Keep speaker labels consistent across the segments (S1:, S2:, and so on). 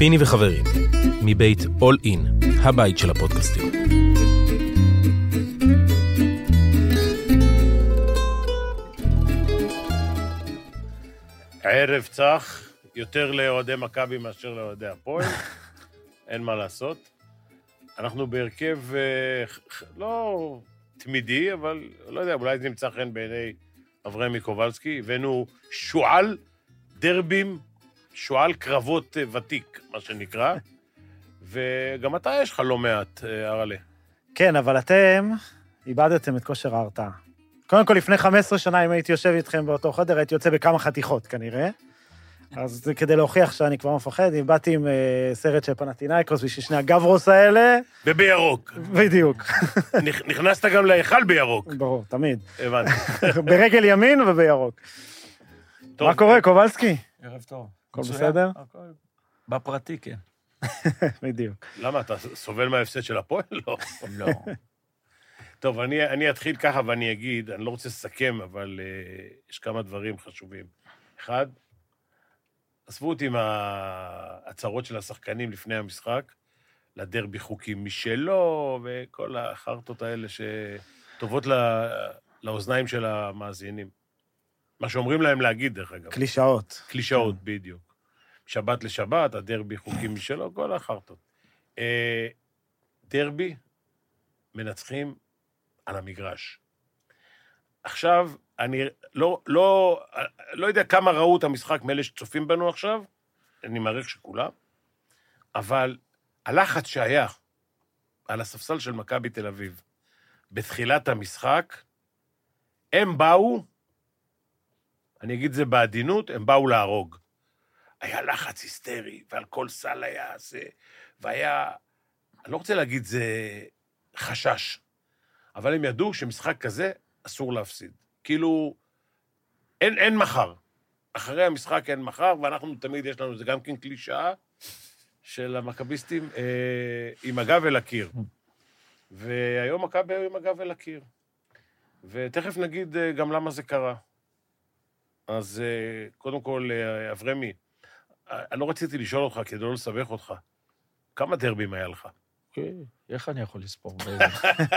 S1: פיני וחברים, מבית All In, הבית של הפודקאסטים.
S2: הערב צח, יותר לאוהדי מכבי מאשר לאוהדי הפועל, אין מה לעשות. אנחנו בהרכב אה, לא תמידי, אבל לא יודע, אולי זה ימצא חן בעיני אברמי קובלסקי. הבאנו שועל דרבים, שועל קרבות אה, ותיק, מה שנקרא. וגם אתה, יש לך לא מעט, אה, ארלה.
S3: כן, אבל אתם איבדתם את כושר ההרתעה. קודם כל, לפני 15 שנה, אם הייתי יושב איתכם באותו חדר, הייתי יוצא בכמה חתיכות כנראה. אז זה כדי להוכיח שאני כבר מפחד, אם באתי עם אה, סרט של פנטינאיקוס בשביל שני הגברוס האלה,
S2: ובירוק.
S3: בדיוק,
S2: נכ- נכנסת גם להיכל בירוק,
S3: ברור, תמיד.
S2: הבנתי.
S3: ברגל ימין ובירוק. מה קורה, קובלסקי?
S4: ערב טוב.
S3: הכל. בסדר?
S4: הכל בפרטי, כן.
S3: בדיוק.
S2: למה, אתה סובל מההפסד של הפועל? לא.
S4: לא.
S2: טוב, אני, אני אתחיל ככה ואני אגיד, אני לא רוצה לסכם, אבל uh, יש כמה דברים חשובים. אחד, עזבו אותי עם ההצהרות של השחקנים לפני המשחק, לדרבי חוקים משלו, וכל החרטות האלה שטובות ל, לאוזניים של המאזינים. מה שאומרים להם להגיד, דרך אגב.
S3: קלישאות.
S2: קלישאות, בדיוק. שבת לשבת, הדרבי חוקים משלו, כל החרטות. אה, דרבי, מנצחים על המגרש. עכשיו, אני לא, לא, לא יודע כמה ראו את המשחק מאלה שצופים בנו עכשיו, אני מעריך שכולם, אבל הלחץ שהיה על הספסל של מכבי תל אביב בתחילת המשחק, הם באו, אני אגיד את זה בעדינות, הם באו להרוג. היה לחץ היסטרי, ועל כל סל היה זה, והיה, אני לא רוצה להגיד זה חשש, אבל הם ידעו שמשחק כזה אסור להפסיד. כאילו, אין, אין מחר. אחרי המשחק אין מחר, ואנחנו תמיד, יש לנו, זה גם כן קלישאה של המכביסטים, אה, עם הגב אל הקיר. והיום מכבי היו עם הגב אל הקיר. ותכף נגיד אה, גם למה זה קרה. אז אה, קודם כל, אה, אברמי, אה, אני לא רציתי לשאול אותך כדי לא לסבך אותך. כמה דרבים היה לך?
S4: אוקיי, איך אני יכול לספור?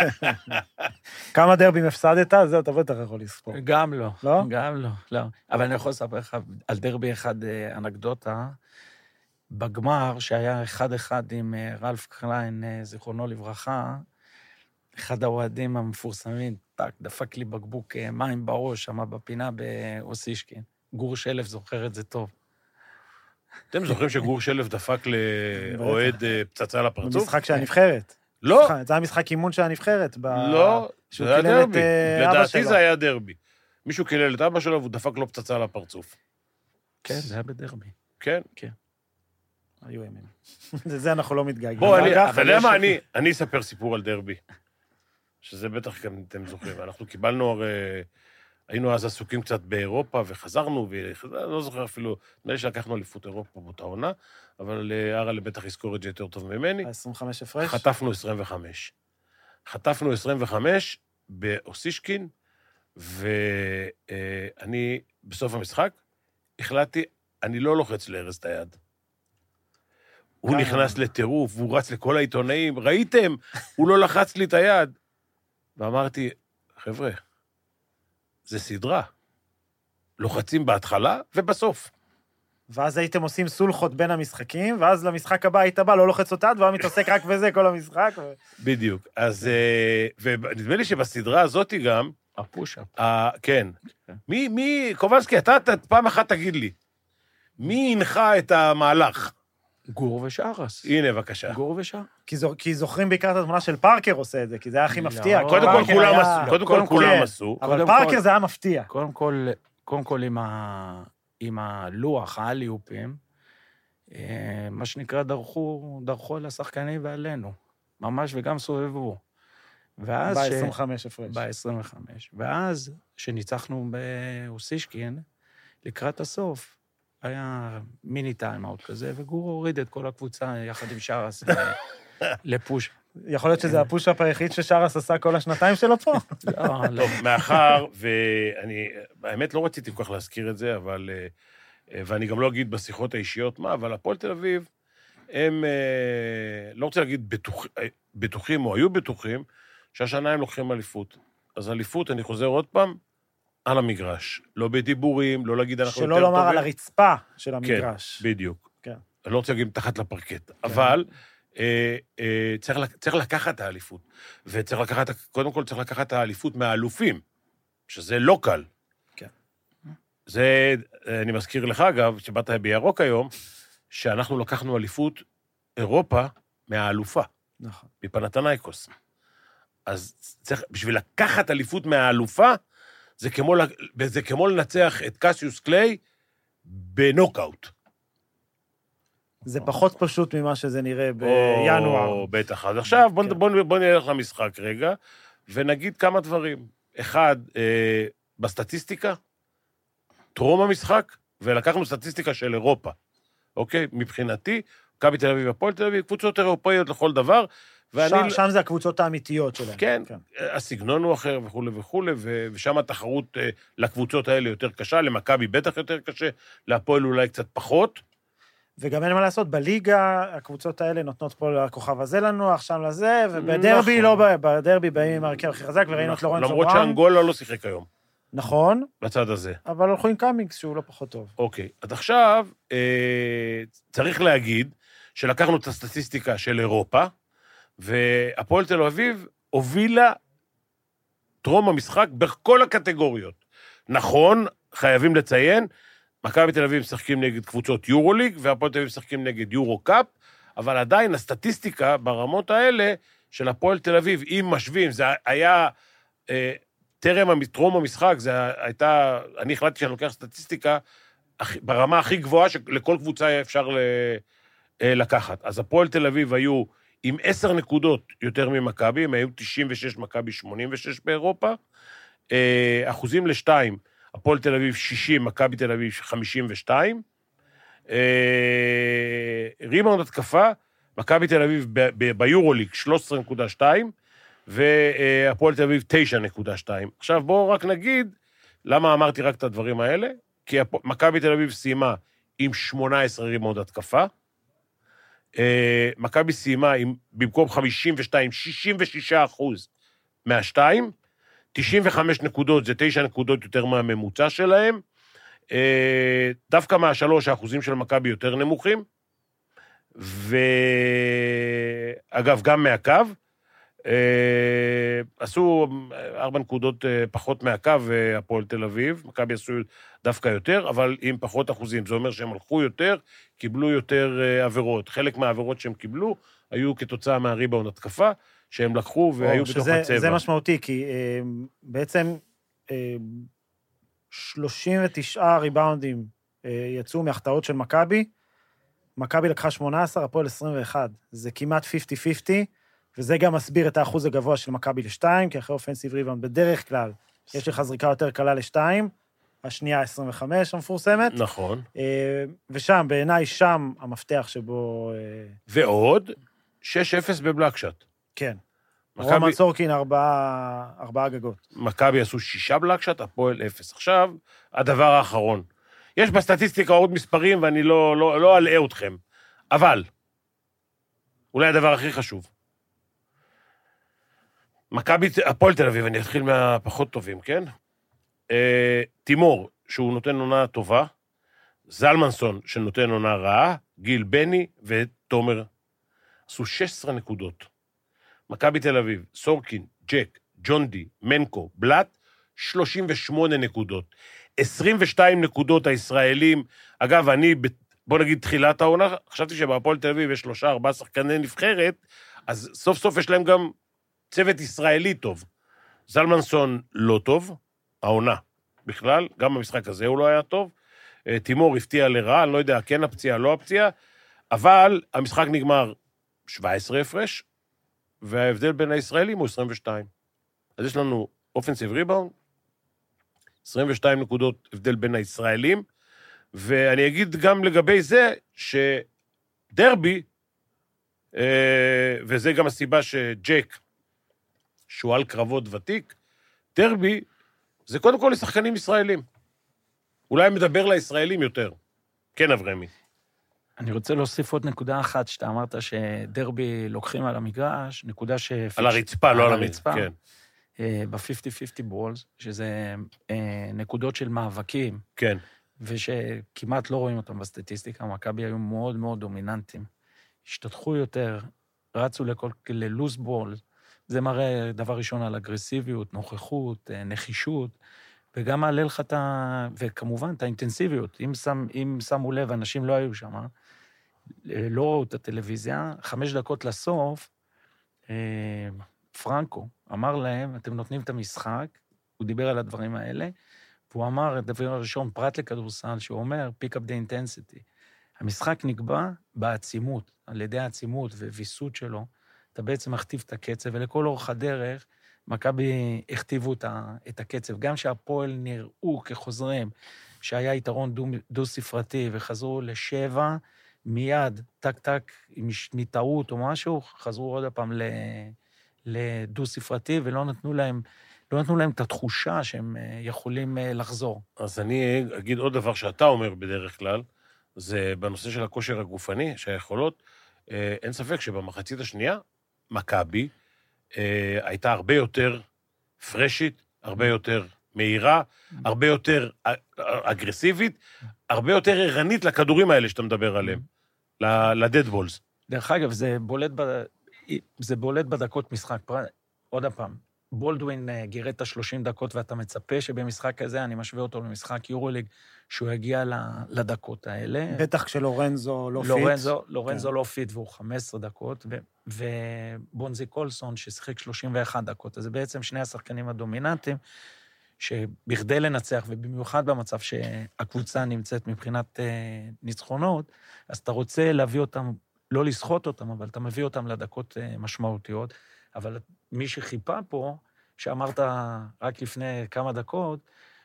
S3: כמה דרבים הפסדת? זהו, אתה בטח יכול לספור.
S4: גם לא.
S3: לא?
S4: גם לא, לא. אבל אני יכול לספר לך על דרבי אחד אנקדוטה. בגמר, שהיה אחד-אחד עם רלף קליין, זיכרונו לברכה, אחד האוהדים המפורסמים, טק, דפק לי בקבוק אה, מים בראש, שם בפינה באוסישקין. גור שלף זוכר את זה טוב.
S2: אתם זוכרים שגור שלף דפק לאוהד אה, פצצה לפרצוף?
S3: במשחק של הנבחרת.
S2: לא,
S3: זה היה משחק אימון של הנבחרת.
S2: לא, זה היה דרבי.
S3: אה,
S2: לדעתי. זה היה דרבי. מישהו קילל את אבא שלו והוא דפק לו פצצה לפרצוף.
S4: כן, זה היה בדרבי.
S2: כן?
S3: היו ימים. לזה אנחנו לא מתגעגעים.
S2: בוא, אתה יודע מה, אני אספר סיפור על דרבי, שזה בטח גם אתם זוכרים. אנחנו קיבלנו הרי... היינו אז עסוקים קצת באירופה, וחזרנו, ואני לא זוכר אפילו, נדמה לי שלקחנו אליפות אירופה באותה עונה, אבל אה, אראלה בטח יזכור את זה יותר טוב ממני.
S3: 25 הפרש.
S2: חטפנו 25. חטפנו 25 באוסישקין, ואני, בסוף המשחק, החלטתי, אני לא לוחץ לארז את היד. הוא? נכנס לטירוף, והוא רץ לכל העיתונאים, ראיתם? הוא לא לחץ לי את היד. ואמרתי, חבר'ה, זה סדרה. לוחצים בהתחלה ובסוף.
S3: ואז הייתם עושים סולחות בין המשחקים, ואז למשחק הבא היית בא, לא לוחץ אותה, והוא היה מתעסק רק בזה כל המשחק. ו-
S2: בדיוק. אז, אה, ונדמה לי שבסדרה הזאת גם,
S4: הפוש-אפ.
S2: כן.
S4: כן.
S2: מי, מי, קובלסקי, אתה, אתה פעם אחת תגיד לי, מי הנחה את המהלך?
S4: גור ושרס.
S2: הנה, בבקשה.
S4: גור ושרס.
S3: כי זו- כי זוכרים בעיקר את התמונה של פרקר עושה את זה, כי זה היה הכי
S4: לא.
S3: מפתיע.
S2: קודם כל כולם
S3: היה-
S2: עשו, קודם כל
S4: קודם כל,
S2: כולם. עשו.
S3: אבל
S4: כל-
S3: זה היה מפתיע.
S4: קודם כל, קודם כל עם, ה... עם הלוח, האליופים, אה, מה שנקרא, דרכו, דרכו על השחקנים ועלינו. ממש, וגם סובבו. ואז... ש-
S3: ב-25 הפרש.
S4: ב-25. ואז, כשניצחנו באוסישקין, לקראת הסוף, היה מיני טיים-אאוט כזה, וגור הוריד את כל הקבוצה יחד עם שרס לפוש-.
S3: יכול להיות שזה הפוש-אפ היחיד ששרס עשה כל השנתיים שלו פה?
S4: לא, לא.
S2: טוב, מאחר, ואני, האמת לא רציתי כל כך להזכיר את זה, אבל, אה, ואני גם לא אגיד בשיחות האישיות מה, אבל הפועל תל אביב הם, אה, לא רוצה להגיד בטוח, אה, בטוחים או היו בטוחים, שהשנה הם לוקחים אליפות. אז אליפות, אני חוזר עוד פעם, על המגרש. לא בדיבורים, לא להגיד אנחנו יותר
S3: שלא
S2: טובים.
S3: לומר על הרצפה של המגרש.
S2: בדיוק.
S3: כן.
S2: אני לא רוצה להגיד מתחת לפרקט, אבל אה, אה, צריך, צריך לקחת את האליפות. וצריך לקחת, קודם כל צריך לקחת את האליפות מהאלופים, שזה לא קל.
S3: כן.
S2: זה, אני מזכיר לך, אגב, שבאת בירוק היום, שאנחנו לקחנו אליפות אירופה מהאלופה,
S3: נכון.
S2: מפנתנייקוס. אז צריך, בשביל לקחת אליפות מהאלופה, זה כמו, זה כמו לנצח את קסיוס קליי בנוקאוט.
S3: זה פחות פשוט ממה שזה נראה בינואר.
S2: או, בטח. אז עכשיו בוא,
S3: כן.
S2: בוא, בוא נלך למשחק רגע, ונגיד כמה דברים. אחד, אה, בסטטיסטיקה, טרום המשחק, ולקחנו סטטיסטיקה של אירופה, אוקיי? מבחינתי, מכבי תל אביב והפועל תל אביב, קבוצות אירופאיות לכל דבר, ואני...
S3: שם, שם זה הקבוצות האמיתיות שלהם.
S2: כן, הסגנון הוא אחר וכולי וכולי, ושם התחרות אה, לקבוצות האלה יותר קשה, למכבי בטח יותר קשה, להפועל אולי קצת פחות.
S3: וגם אין מה לעשות, בליגה הקבוצות האלה נותנות פה לכוכב הזה לנוח, שם לזה, ובדרבי
S2: נכון.
S3: לא, בא- בדרבי באים עם ההרכב הכי חזק, וראינו את לורנצו
S2: למרות
S3: בראון.
S2: שאנגולה לא שיחק היום,
S3: נכון,
S2: בצד הזה.
S3: אבל הלכו עם קאמינגס, שהוא לא פחות טוב.
S2: אוקיי, אז עכשיו אה, צריך להגיד שלקחנו את הסטטיסטיקה של אירופה, והפועל תל אביב הובילה טרום המשחק בכל הקטגוריות. נכון, חייבים לציין, מכבי תל אביב משחקים נגד קבוצות יורוליג, והפועל תל אביב משחקים נגד יורו קאפ, אבל עדיין הסטטיסטיקה ברמות האלה של הפועל תל אביב, אם משווים, זה היה... אה, טרם, טרום המשחק, זה הייתה, אני החלטתי שאני לוקח סטטיסטיקה ברמה הכי גבוהה שלכל קבוצה היה אפשר אה, לקחת. אז הפועל תל אביב היו עם עשר נקודות יותר ממכבי, הם היו 96, מכבי 86 באירופה. אה, אחוזים לשתיים, הפועל תל אביב 60, מכבי תל אביב 52. אה, ריבאונד התקפה, מכבי תל אביב ביורוליג 13.2, והפועל תל אביב 9.2. עכשיו בואו רק נגיד, למה אמרתי רק את הדברים האלה? כי מכבי תל אביב סיימה עם 18 ריבאונד התקפה, מכבי סיימה עם, במקום 52, 66 אחוז מהשתיים, 95 נקודות זה 9 נקודות יותר מהממוצע שלהם, אה, דווקא מהשלוש האחוזים של מכבי יותר נמוכים, ואגב, גם מהקו, אה, עשו ארבע נקודות אה, פחות מהקו אה, הפועל תל אביב, מכבי עשו דווקא יותר, אבל עם פחות אחוזים. זה אומר שהם הלכו יותר, קיבלו יותר אה, עבירות. חלק מהעבירות שהם קיבלו היו כתוצאה מהריבאונד התקפה, שהם לקחו והיו בתוך
S3: שזה-
S2: הצבע.
S3: זה משמעותי, כי אה, בעצם אה, 39 ריבאונדים אה, יצאו מהחטאות של מכבי, מכבי לקחה 18, הפועל 21. זה כמעט 50-50, וזה גם מסביר את האחוז הגבוה של מכבי לשתיים, כי אחרי אופנסיב ריבאונד בדרך כלל יש לך זריקה יותר קלה לשתיים, השנייה 25 המפורסמת,
S2: נכון.
S3: אה, ושם, בעיניי, שם המפתח שבו... אה,
S2: ועוד, 6-0 בבלקשט.
S3: כן.
S2: מכבי-
S3: רומן סורקין, ארבעה ארבעה גגות.
S2: מכבי עשו שישה בלקשט, הפועל אפס. עכשיו, הדבר האחרון. יש בסטטיסטיקה עוד מספרים, ואני לא, לא, לא אלאה אתכם, אבל, אולי הדבר הכי חשוב. מכבי, הפועל תל אביב, אני אתחיל מהפחות טובים, כן? אה, תימור, שהוא נותן עונה טובה, זלמנסון, שנותן עונה רעה, גיל בני ותומר. עשו 16 נקודות. מכבי תל אביב, סורקין, ג'ק, ג'ון די, מנקו, בלאט, 38 נקודות. 22 נקודות הישראלים. אגב, אני, בוא נגיד, תחילת העונה, חשבתי שבהפועל תל אביב יש שלושה, ארבעה שחקני נבחרת, אז סוף סוף יש להם גם צוות ישראלי טוב. זלמנסון לא טוב, העונה בכלל, גם במשחק הזה הוא לא היה טוב. אה, תימור הפתיע לרעה, אני לא יודע, כן הפציעה, לא הפציעה, אבל המשחק נגמר 17 הפרש, וההבדל בין הישראלים הוא 22. אז יש לנו אופנסיב ריבאונד, 22 נקודות הבדל בין הישראלים, ואני אגיד גם לגבי זה, שדרבי, אה, וזה גם הסיבה שג'ק, שועל קרבות ותיק, דרבי זה קודם כל לשחקנים ישראלים. אולי מדבר לישראלים יותר. כן, אברמי.
S4: אני רוצה להוסיף עוד נקודה אחת, שאתה אמרת שדרבי לוקחים על המגרש, נקודה ש...
S2: על הרצפה, לא על הרצפה, כן.
S4: ב-50-50 בולס, שזה אה, נקודות של מאבקים,
S2: כן.
S4: ושכמעט לא רואים אותם בסטטיסטיקה, מכבי היו מאוד מאוד דומיננטיים. השתתחו יותר, רצו לכל, ללוז בול, זה מראה דבר ראשון על אגרסיביות, נוכחות, אה, נחישות, וגם מעלה לך את ה... וכמובן, את האינטנסיביות. אם, שם, אם שמו לב, אנשים לא היו שם, לא ראו את הטלוויזיה, חמש דקות לסוף, אה, פרנקו אמר להם, אתם נותנים את המשחק, הוא דיבר על הדברים האלה, והוא אמר, הדבר הראשון, פרט לכדורסל, שהוא אומר, pick up the intensity. המשחק נקבע בעצימות, על ידי העצימות וויסות שלו. אתה בעצם מכתיב את הקצב, ולכל אורך הדרך, מכבי הכתיבו את הקצב. גם שהפועל נראו כחוזרים, שהיה יתרון דו-ספרתי, וחזרו לשבע, מיד, טק-טק, מטעות או משהו, חזרו עוד פעם לדו-ספרתי, ולא נתנו להם... לא נתנו להם את התחושה שהם אה, יכולים אה, לחזור.
S2: אז אני אגיד עוד דבר שאתה אומר בדרך כלל, זה בנושא של הכושר הגופני, שהיכולות, אה, אין ספק שבמחצית השנייה, מכבי הייתה הרבה יותר פרשית, הרבה יותר מהירה, הרבה יותר אגרסיבית, הרבה יותר ערנית לכדורים האלה שאתה מדבר עליהם, לדדבולס.
S4: דרך אגב, זה בולט, ב... זה בולט בדקות משחק. עוד פעם, בולדווין אה, גירד את ה-30 דקות, ואתה מצפה שבמשחק כזה, אני משווה אותו למשחק יורוליג, שהוא יגיע לדקות האלה.
S3: בטח כשלורנזו לא
S4: לורנזו, fit. לורנזו כן. לא fit, והוא 15 דקות, ו, ובונזי קולסון, ששיחק 31 דקות. אז זה בעצם שני השחקנים הדומיננטיים, שבכדי לנצח, ובמיוחד במצב שהקבוצה נמצאת מבחינת אה, ניצחונות, אז אתה רוצה להביא אותם, לא לסחוט אותם, אבל אתה מביא אותם לדקות אה, משמעותיות. אבל מי שחיפה פה, שאמרת רק לפני כמה דקות,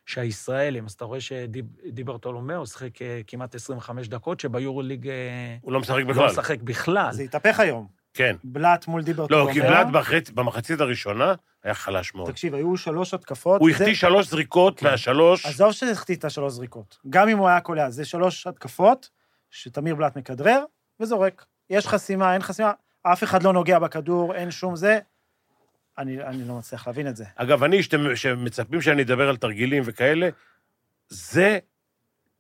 S4: שהישראלים, אז אתה רואה שדיברטולומיאו שיחק אה, כמעט 25 דקות, שביורוליג... אה,
S2: הוא לא משחק בכלל.
S4: לא משחק בכלל.
S3: זה התהפך היום.
S2: כן.
S3: בלאט מול דיברטולומיאו.
S2: לא, כי בלאט בחצ... במחצית הראשונה היה חלש מאוד.
S3: תקשיב, היו שלוש התקפות.
S2: הוא החטיא זה... שלוש זריקות כן. מהשלוש.
S3: עזוב שהחטיא את השלוש זריקות. גם אם הוא היה קולע, זה שלוש התקפות שתמיר בלאט מכדרר וזורק. יש חסימה, אין חסימה, אף אחד לא נוגע בכדור, אין שום זה. אני, אני לא מצליח להבין את זה.
S2: אגב, אני, שמצפים שאני אדבר על תרגילים וכאלה, זה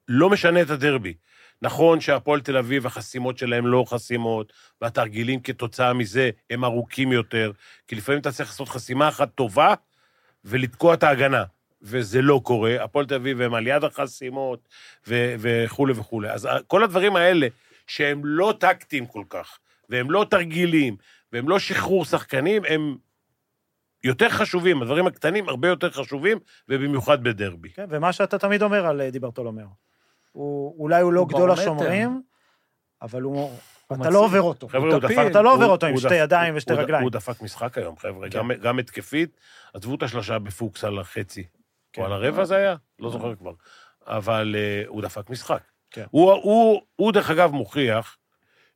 S2: לא משנה את הדרבי. נכון שהפועל תל אביב, החסימות שלהם לא חסימות, והתרגילים כתוצאה מזה הם ארוכים יותר, כי לפעמים אתה צריך לעשות חסימה אחת טובה ולתקוע את ההגנה, וזה לא קורה. הפועל תל אביב הם על יד החסימות וכולי וכולי. אז כל הדברים האלה, שהם לא טקטיים כל כך, והם לא תרגילים, והם לא שחרור שחקנים, הם יותר חשובים, הדברים הקטנים הרבה יותר חשובים, ובמיוחד בדרבי.
S3: כן, ומה שאתה תמיד אומר על אה, דיברטולומיאו. הוא, אולי הוא לא הוא גדול השומרים, אבל הוא... אתה לא עובר אותו.
S2: חבר'ה, הוא דפק...
S3: אתה לא עובר אותו עם שתי ידיים ושתי רגליים.
S2: הוא דפק משחק היום, חבר'ה, כן. גם התקפית. עזבו את השלושה בפוקס על החצי. או על הרבע זה היה? לא זוכר כבר. אבל אה, הוא דפק משחק.
S3: כן.
S2: הוא, דרך אגב, מוכיח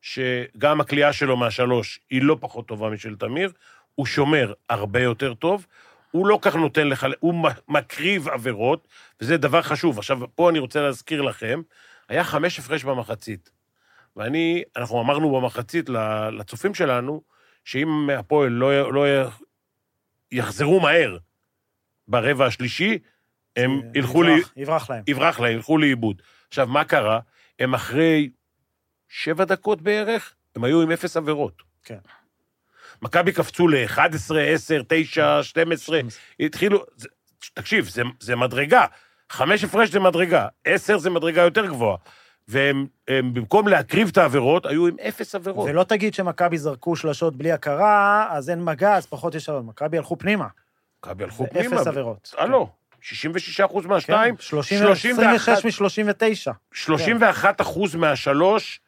S2: שגם הכלייה שלו מהשלוש היא לא פחות טובה משל תמיר, הוא שומר הרבה יותר טוב, הוא לא כך נותן לך, הוא מקריב עבירות, וזה דבר חשוב. עכשיו, פה אני רוצה להזכיר לכם, היה חמש הפרש במחצית. ואני, אנחנו אמרנו במחצית לצופים שלנו, שאם הפועל לא, לא יחזרו מהר ברבע השלישי, הם ילכו
S3: לי... יברח להם.
S2: יברח להם, ילכו לאיבוד. עכשיו, מה קרה? הם אחרי שבע דקות בערך, הם היו עם אפס עבירות.
S3: כן.
S2: מכבי קפצו ל-11, 10, 9, 12, התחילו... תקשיב, זה, זה מדרגה. חמש הפרש זה מדרגה, עשר זה מדרגה יותר גבוהה. והם הם, במקום להקריב את העבירות, היו עם אפס עבירות.
S3: ולא תגיד שמכבי זרקו שלשות בלי הכרה, אז אין מגע, אז פחות יש עבירות. מכבי הלכו פנימה.
S2: מכבי הלכו פנימה.
S3: אפס עבירות.
S2: אה, לא. 66 אחוז מהשתיים,
S3: כן, 26 מ-39.
S2: 31 אחוז מהשלוש,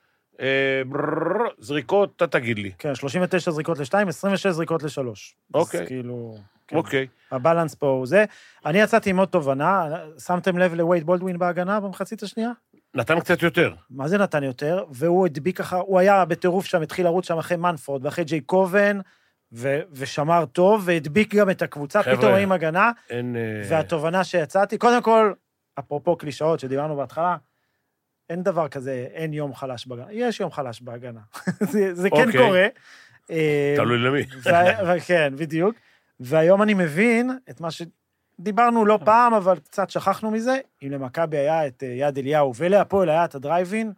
S2: זריקות, אתה תגיד לי.
S3: כן, 39 זריקות לשתיים, 26 זריקות לשלוש.
S2: אוקיי.
S3: אז כאילו...
S2: כן. אוקיי.
S3: הבלנס פה הוא זה. אני יצאתי עם עוד תובנה, שמתם לב לווייד בולדווין בהגנה במחצית השנייה?
S2: נתן קצת יותר.
S3: מה זה נתן יותר? והוא הדביק ככה, הוא היה בטירוף שם, התחיל לרוץ שם אחרי מנפורד ואחרי ג'יי קובן, ו- ושמר טוב, והדביק גם את הקבוצה, חבר'ה, פתאום עם הגנה.
S2: אין... אה,
S3: והתובנה שיצאתי, קודם כל, אפרופו קלישאות שדיברנו בהתחלה, אין דבר כזה, אין יום חלש בהגנה. יש יום חלש בהגנה. זה, זה כן
S2: אוקיי.
S3: קורה. אה,
S2: תלוי למי.
S3: כן, בדיוק. והיום אני מבין את מה שדיברנו לא פעם, אבל קצת שכחנו מזה. אם למכבי היה את אה, יד אליהו ולהפועל היה את הדרייבין,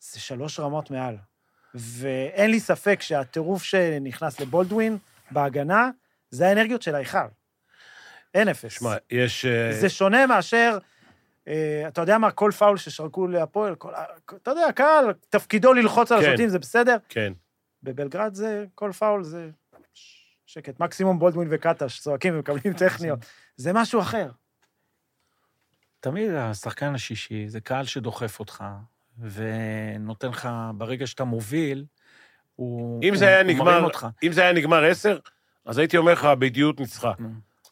S3: זה שלוש רמות מעל. ואין לי ספק שהטירוף שנכנס לבולדווין בהגנה, זה האנרגיות של ההיכל. אין אפס.
S2: שמע, יש... אה,
S3: זה שונה מאשר, אתה יודע מה, כל פאול ששרקו להפועל, כל, אתה יודע, הקהל, תפקידו ללחוץ על
S2: כן.
S3: השוטים, זה בסדר.
S2: כן.
S3: בבלגרד זה, כל פאול זה שקט. מקסימום בולדווין וקטש צועקים ומקבלים טכניות. זה משהו אחר.
S4: תמיד השחקן השישי זה קהל שדוחף אותך, ונותן לך, ברגע שאתה מוביל, הוא...
S2: אם זה
S4: הוא-
S2: היה
S4: הוא
S2: נגמר,
S4: מרים אותך.
S2: אם זה היה נגמר עשר, אז הייתי אומר לך, בידיעות ניצחה.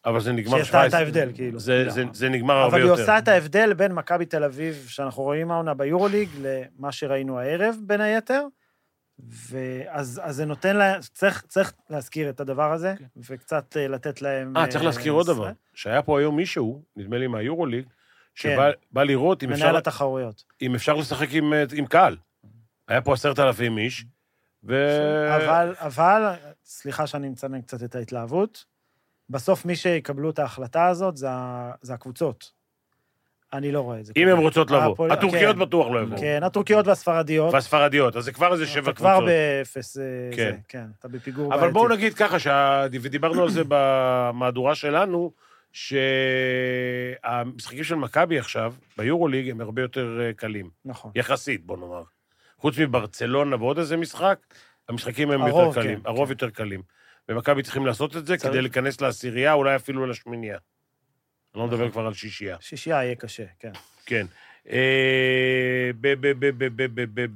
S2: אבל זה נגמר
S3: שהיא עשתה את
S2: 17.
S3: ההבדל, כאילו.
S2: זה- זה- זה נגמר הרבה
S3: אבל
S2: יותר.
S3: היא עושה את ההבדל בין מכבי תל אביב, שאנחנו רואים העונה ביורוליג, למה שראינו הערב, בין היתר. ואז אז זה נותן להם, צריך, צריך להזכיר את הדבר הזה,
S4: כן.
S3: וקצת אה, לתת להם...
S2: אה, צריך
S3: אה,
S2: להזכיר עוד. דבר. שהיה פה היום מישהו, נדמה לי מהיורוליג,
S3: כן.
S2: שבא בא לראות אם אפשר,
S3: מנהל התחרויות.
S2: אם אפשר לשחק עם, אה, עם קהל. היה פה עשרת אלפים איש, ו...
S3: אבל, אבל, סליחה שאני מצנן קצת את ההתלהבות, בסוף מי שיקבלו את ההחלטה הזאת זה, ה- זה הקבוצות. אני לא רואה את זה.
S2: אם. הן רוצות לבוא.
S3: הפועל-
S2: הטורקיות
S3: כן,
S2: בטוח לא יבואו.
S3: כן, הטורקיות והספרדיות.
S2: והספרדיות, אז זה כבר איזה שבע
S3: אתה כבר
S2: קבוצות.
S3: באפס, אה,
S2: כן.
S3: זה, כן, אתה בפיגור
S2: אבל בואו נגיד ככה, שה... ודיברנו על זה במהדורה שלנו, שהמשחקים של מכבי עכשיו, ביורוליג, הם הרבה יותר אה, קלים.
S3: נכון.
S2: יחסית, בוא נאמר. חוץ מברצלונה ועוד איזה משחק, המשחקים הם
S3: הרוב,
S2: יותר קלים.
S3: כן,
S2: הרוב
S3: כן.
S2: יותר קלים. ומכבי צריכים לעשות את זה
S4: צריך.
S2: כדי להיכנס לעשירייה, אולי אפילו לשמיניה. אני לא מדבר נכון. כבר על שישייה.
S3: שישייה יהיה קשה, כן.
S2: כן. אה,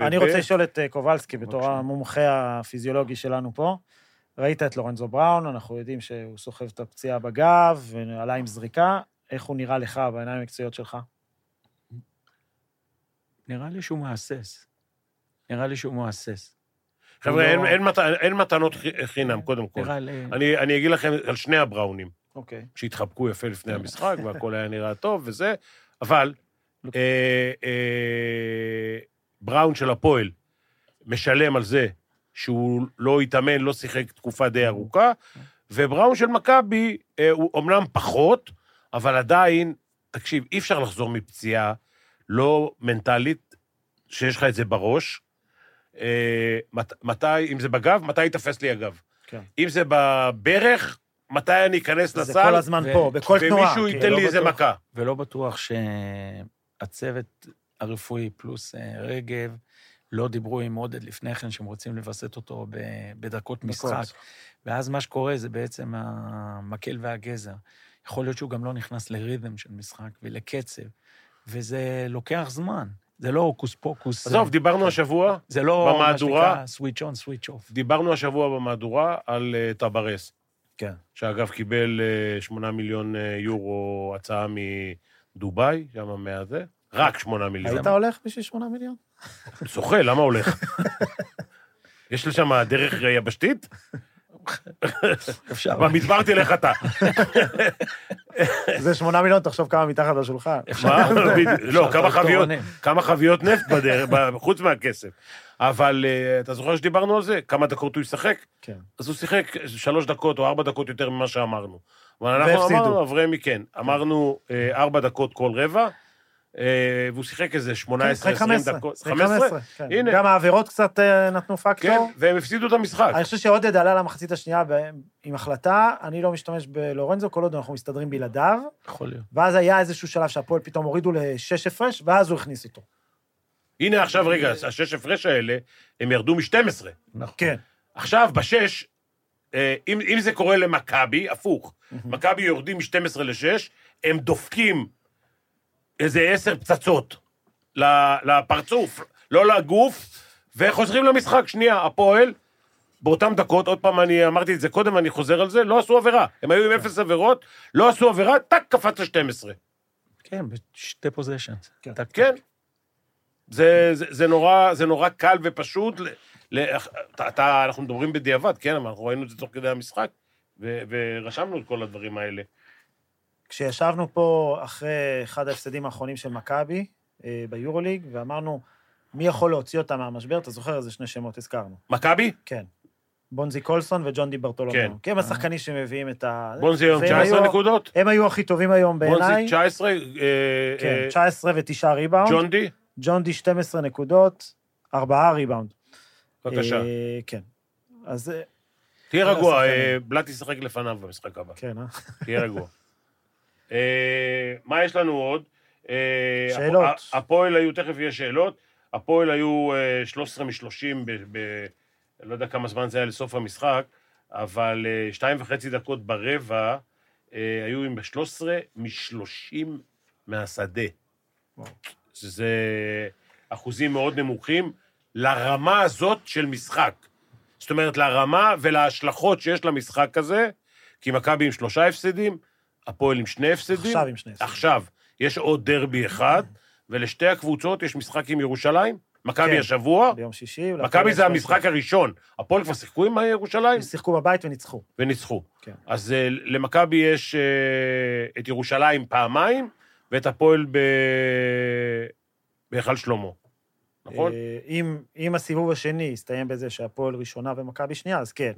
S3: אני רוצה לשאול את אה, קובלסקי, בתור המומחה הפיזיולוגי שלנו פה. ראית את לורנזו בראון, אנחנו יודעים שהוא סוחב את הפציעה בגב ועלה עם זריקה. איך הוא נראה לך בעיניים המקצועיות שלך?
S4: נראה לי שהוא מהסס. נראה לי שהוא מהסס.
S2: חבר'ה,
S4: הוא
S2: אין-
S4: לא-
S2: אין מת- אין מתנות חינם, קודם כל.
S4: נראה לי...
S2: אני אני אגיד לכם על שני הבראונים.
S3: אוקיי.
S2: שהתחבקו יפה לפני המשחק, והכל היה נראה טוב וזה, אבל אה, אה, בראון של הפועל משלם על זה שהוא לא התאמן, לא שיחק תקופה די ארוכה, ובראון של מכבי אה, הוא אומנם פחות, אבל עדיין, תקשיב, אי אפשר לחזור מפציעה לא מנטלית, שיש לך את זה בראש. אה, מת, מתי, אם זה בגב, מתי ייתפס לי הגב?
S3: כן.
S2: אם זה בברך, מתי אני אכנס
S3: זה
S2: לסל?
S3: כל הזמן
S4: ו-
S3: פה, בכל תנועה.
S2: ומישהו
S3: כאילו.
S2: ייתן
S4: לא
S2: לי איזה. מכה.
S4: ולא בטוח שהצוות הרפואי פלוס אה, רגב לא דיברו עם עודד לפני כן, שהם רוצים לווסת אותו בדקות משחק. ואז מה שקורה זה בעצם המקל והגזר. יכול להיות שהוא גם לא נכנס לריתם של משחק ולקצב, וזה לוקח זמן. זה לא הוקוס פוקוס.
S2: עזוב, דיברנו השבוע,
S4: זה לא מה
S2: במהדורה-
S4: שנקרא סוויץ' און, סוויץ' אוף.
S2: דיברנו השבוע במהדורה על אה, טברס,
S3: כן.
S2: שאגב קיבל אה, 8 מיליון אה, יורו הצעה מדובאי, שם מהזה, רק 8 מיליון.
S3: היית הולך בשביל 8 מיליון?
S2: זוכה, למה הולך? יש לשם דרך יבשתית?
S4: אפשר.
S2: במדבר תלך אתה.
S3: זה 8 מיליון, תחשוב כמה מתחת לשולחן.
S2: מה? לא, כמה חביות,
S4: טורנים.
S2: כמה חביות נפט בדרך, חוץ מהכסף. אבל אה, אתה זוכר שדיברנו על זה? כמה דקות הוא ישחק?
S3: כן.
S2: אז הוא שיחק שלוש דקות או ארבע דקות יותר ממה שאמרנו. אבל אנחנו. אמרנו, אברמי כן, אמרנו אה, ארבע דקות כל רבע, והוא שיחק איזה 18,
S3: כן, שחק
S2: 20
S3: 15.
S2: דקות.
S3: שחק 15, כן.
S2: הנה.
S3: גם העבירות קצת אה, נתנו
S2: כן,
S3: פקטור.
S2: והם הפסידו את המשחק.
S3: אני חושב שעודד עלה למחצית השנייה עם החלטה, אני לא משתמש בלורנזו, כל עוד אנחנו מסתדרים בלעדיו,
S4: יכול להיות.
S3: ואז היה איזשהו שלב שהפועל פתאום הורידו לשש הפרש, ואז הוא הכניס אותו.
S2: הנה עכשיו, רגע, השש הפרש האלה, הם ירדו מ-12.
S4: נכון.
S3: כן.
S2: עכשיו, בשש, אה, אם, אם זה קורה למכבי, הפוך. מכבי יורדים מ-12 ל-6, הם דופקים איזה עשר פצצות לפרצוף, לא לגוף, וחוזרים למשחק. שנייה, הפועל, באותן דקות, עוד פעם, אני אמרתי את זה קודם, אני חוזר על זה, לא עשו עבירה. הם היו עם אפס עבירות, לא עשו עבירה, טאק, קפץ ל-12.
S4: כן, בשתי פוזיישנס.
S3: כן.
S2: כן. זה, זה, זה, נורא, זה נורא קל ופשוט. ל, אתה, אתה, אנחנו מדברים בדיעבד, כן, אבל אנחנו ראינו את זה תוך כדי המשחק, ו, ורשמנו את כל הדברים האלה.
S3: כשישבנו פה אחרי אחד ההפסדים האחרונים של מכבי, אה, ביורוליג, ואמרנו, מי יכול להוציא אותם מהמשבר? אתה זוכר איזה שני שמות הזכרנו.
S2: מכבי?
S3: כן. בונזי קולסון וג'ון די ברטולומיאו.
S2: כן.
S3: כי הם השחקנים שמביאים את ה...
S2: בונזי היום
S3: והם
S2: 19
S3: היו-
S2: נקודות?
S3: הם היו הכי טובים היום בעיניי.
S2: בונזי 19? אה,
S3: כן,
S2: אה,
S3: 19 ו-9 ריבאונד.
S2: ג'ון די?
S3: ג'ון די 12 נקודות, 4 ריבאונד.
S2: בבקשה.
S3: אה, כן. אז אה,
S2: תהיה רגוע. אה, בלאט ישחק לפניו במשחק הבא.
S3: כן, אה?
S2: תהיה רגוע. אה, מה יש לנו עוד? אה,
S3: שאלות.
S2: הפ- הפועל היו, תכף יהיה שאלות. הפועל היו אה, 13 מ-30 ב... לא יודע כמה זמן זה היה לסוף המשחק, אבל אה, שתיים וחצי דקות ברבע היו עם 13 מ-30 מהשדה.
S3: וואו.
S2: שזה אחוזים מאוד נמוכים לרמה הזאת של משחק. זאת אומרת, לרמה ולהשלכות שיש למשחק הזה, כי מכבי עם שלושה הפסדים, הפועל עם שני הפסדים.
S3: עכשיו עם שני הפסדים.
S2: עכשיו, יש עוד דרבי אחד, ולשתי הקבוצות יש משחק עם ירושלים. מכבי
S3: כן.
S2: השבוע,
S3: ביום שישי.
S2: מכבי זה המשחק הראשון. הפועל כבר שיחקו עם ירושלים
S3: הם שיחקו בבית וניצחו.
S2: וניצחו.
S3: כן.
S2: אז אה, למכבי יש אה, את ירושלים פעמיים, ואת הפועל ב... בהיכל שלמה. נכון?
S3: אה, אם, אם הסיבוב השני יסתיים בזה שהפועל ראשונה ומכבי שנייה, אז כן.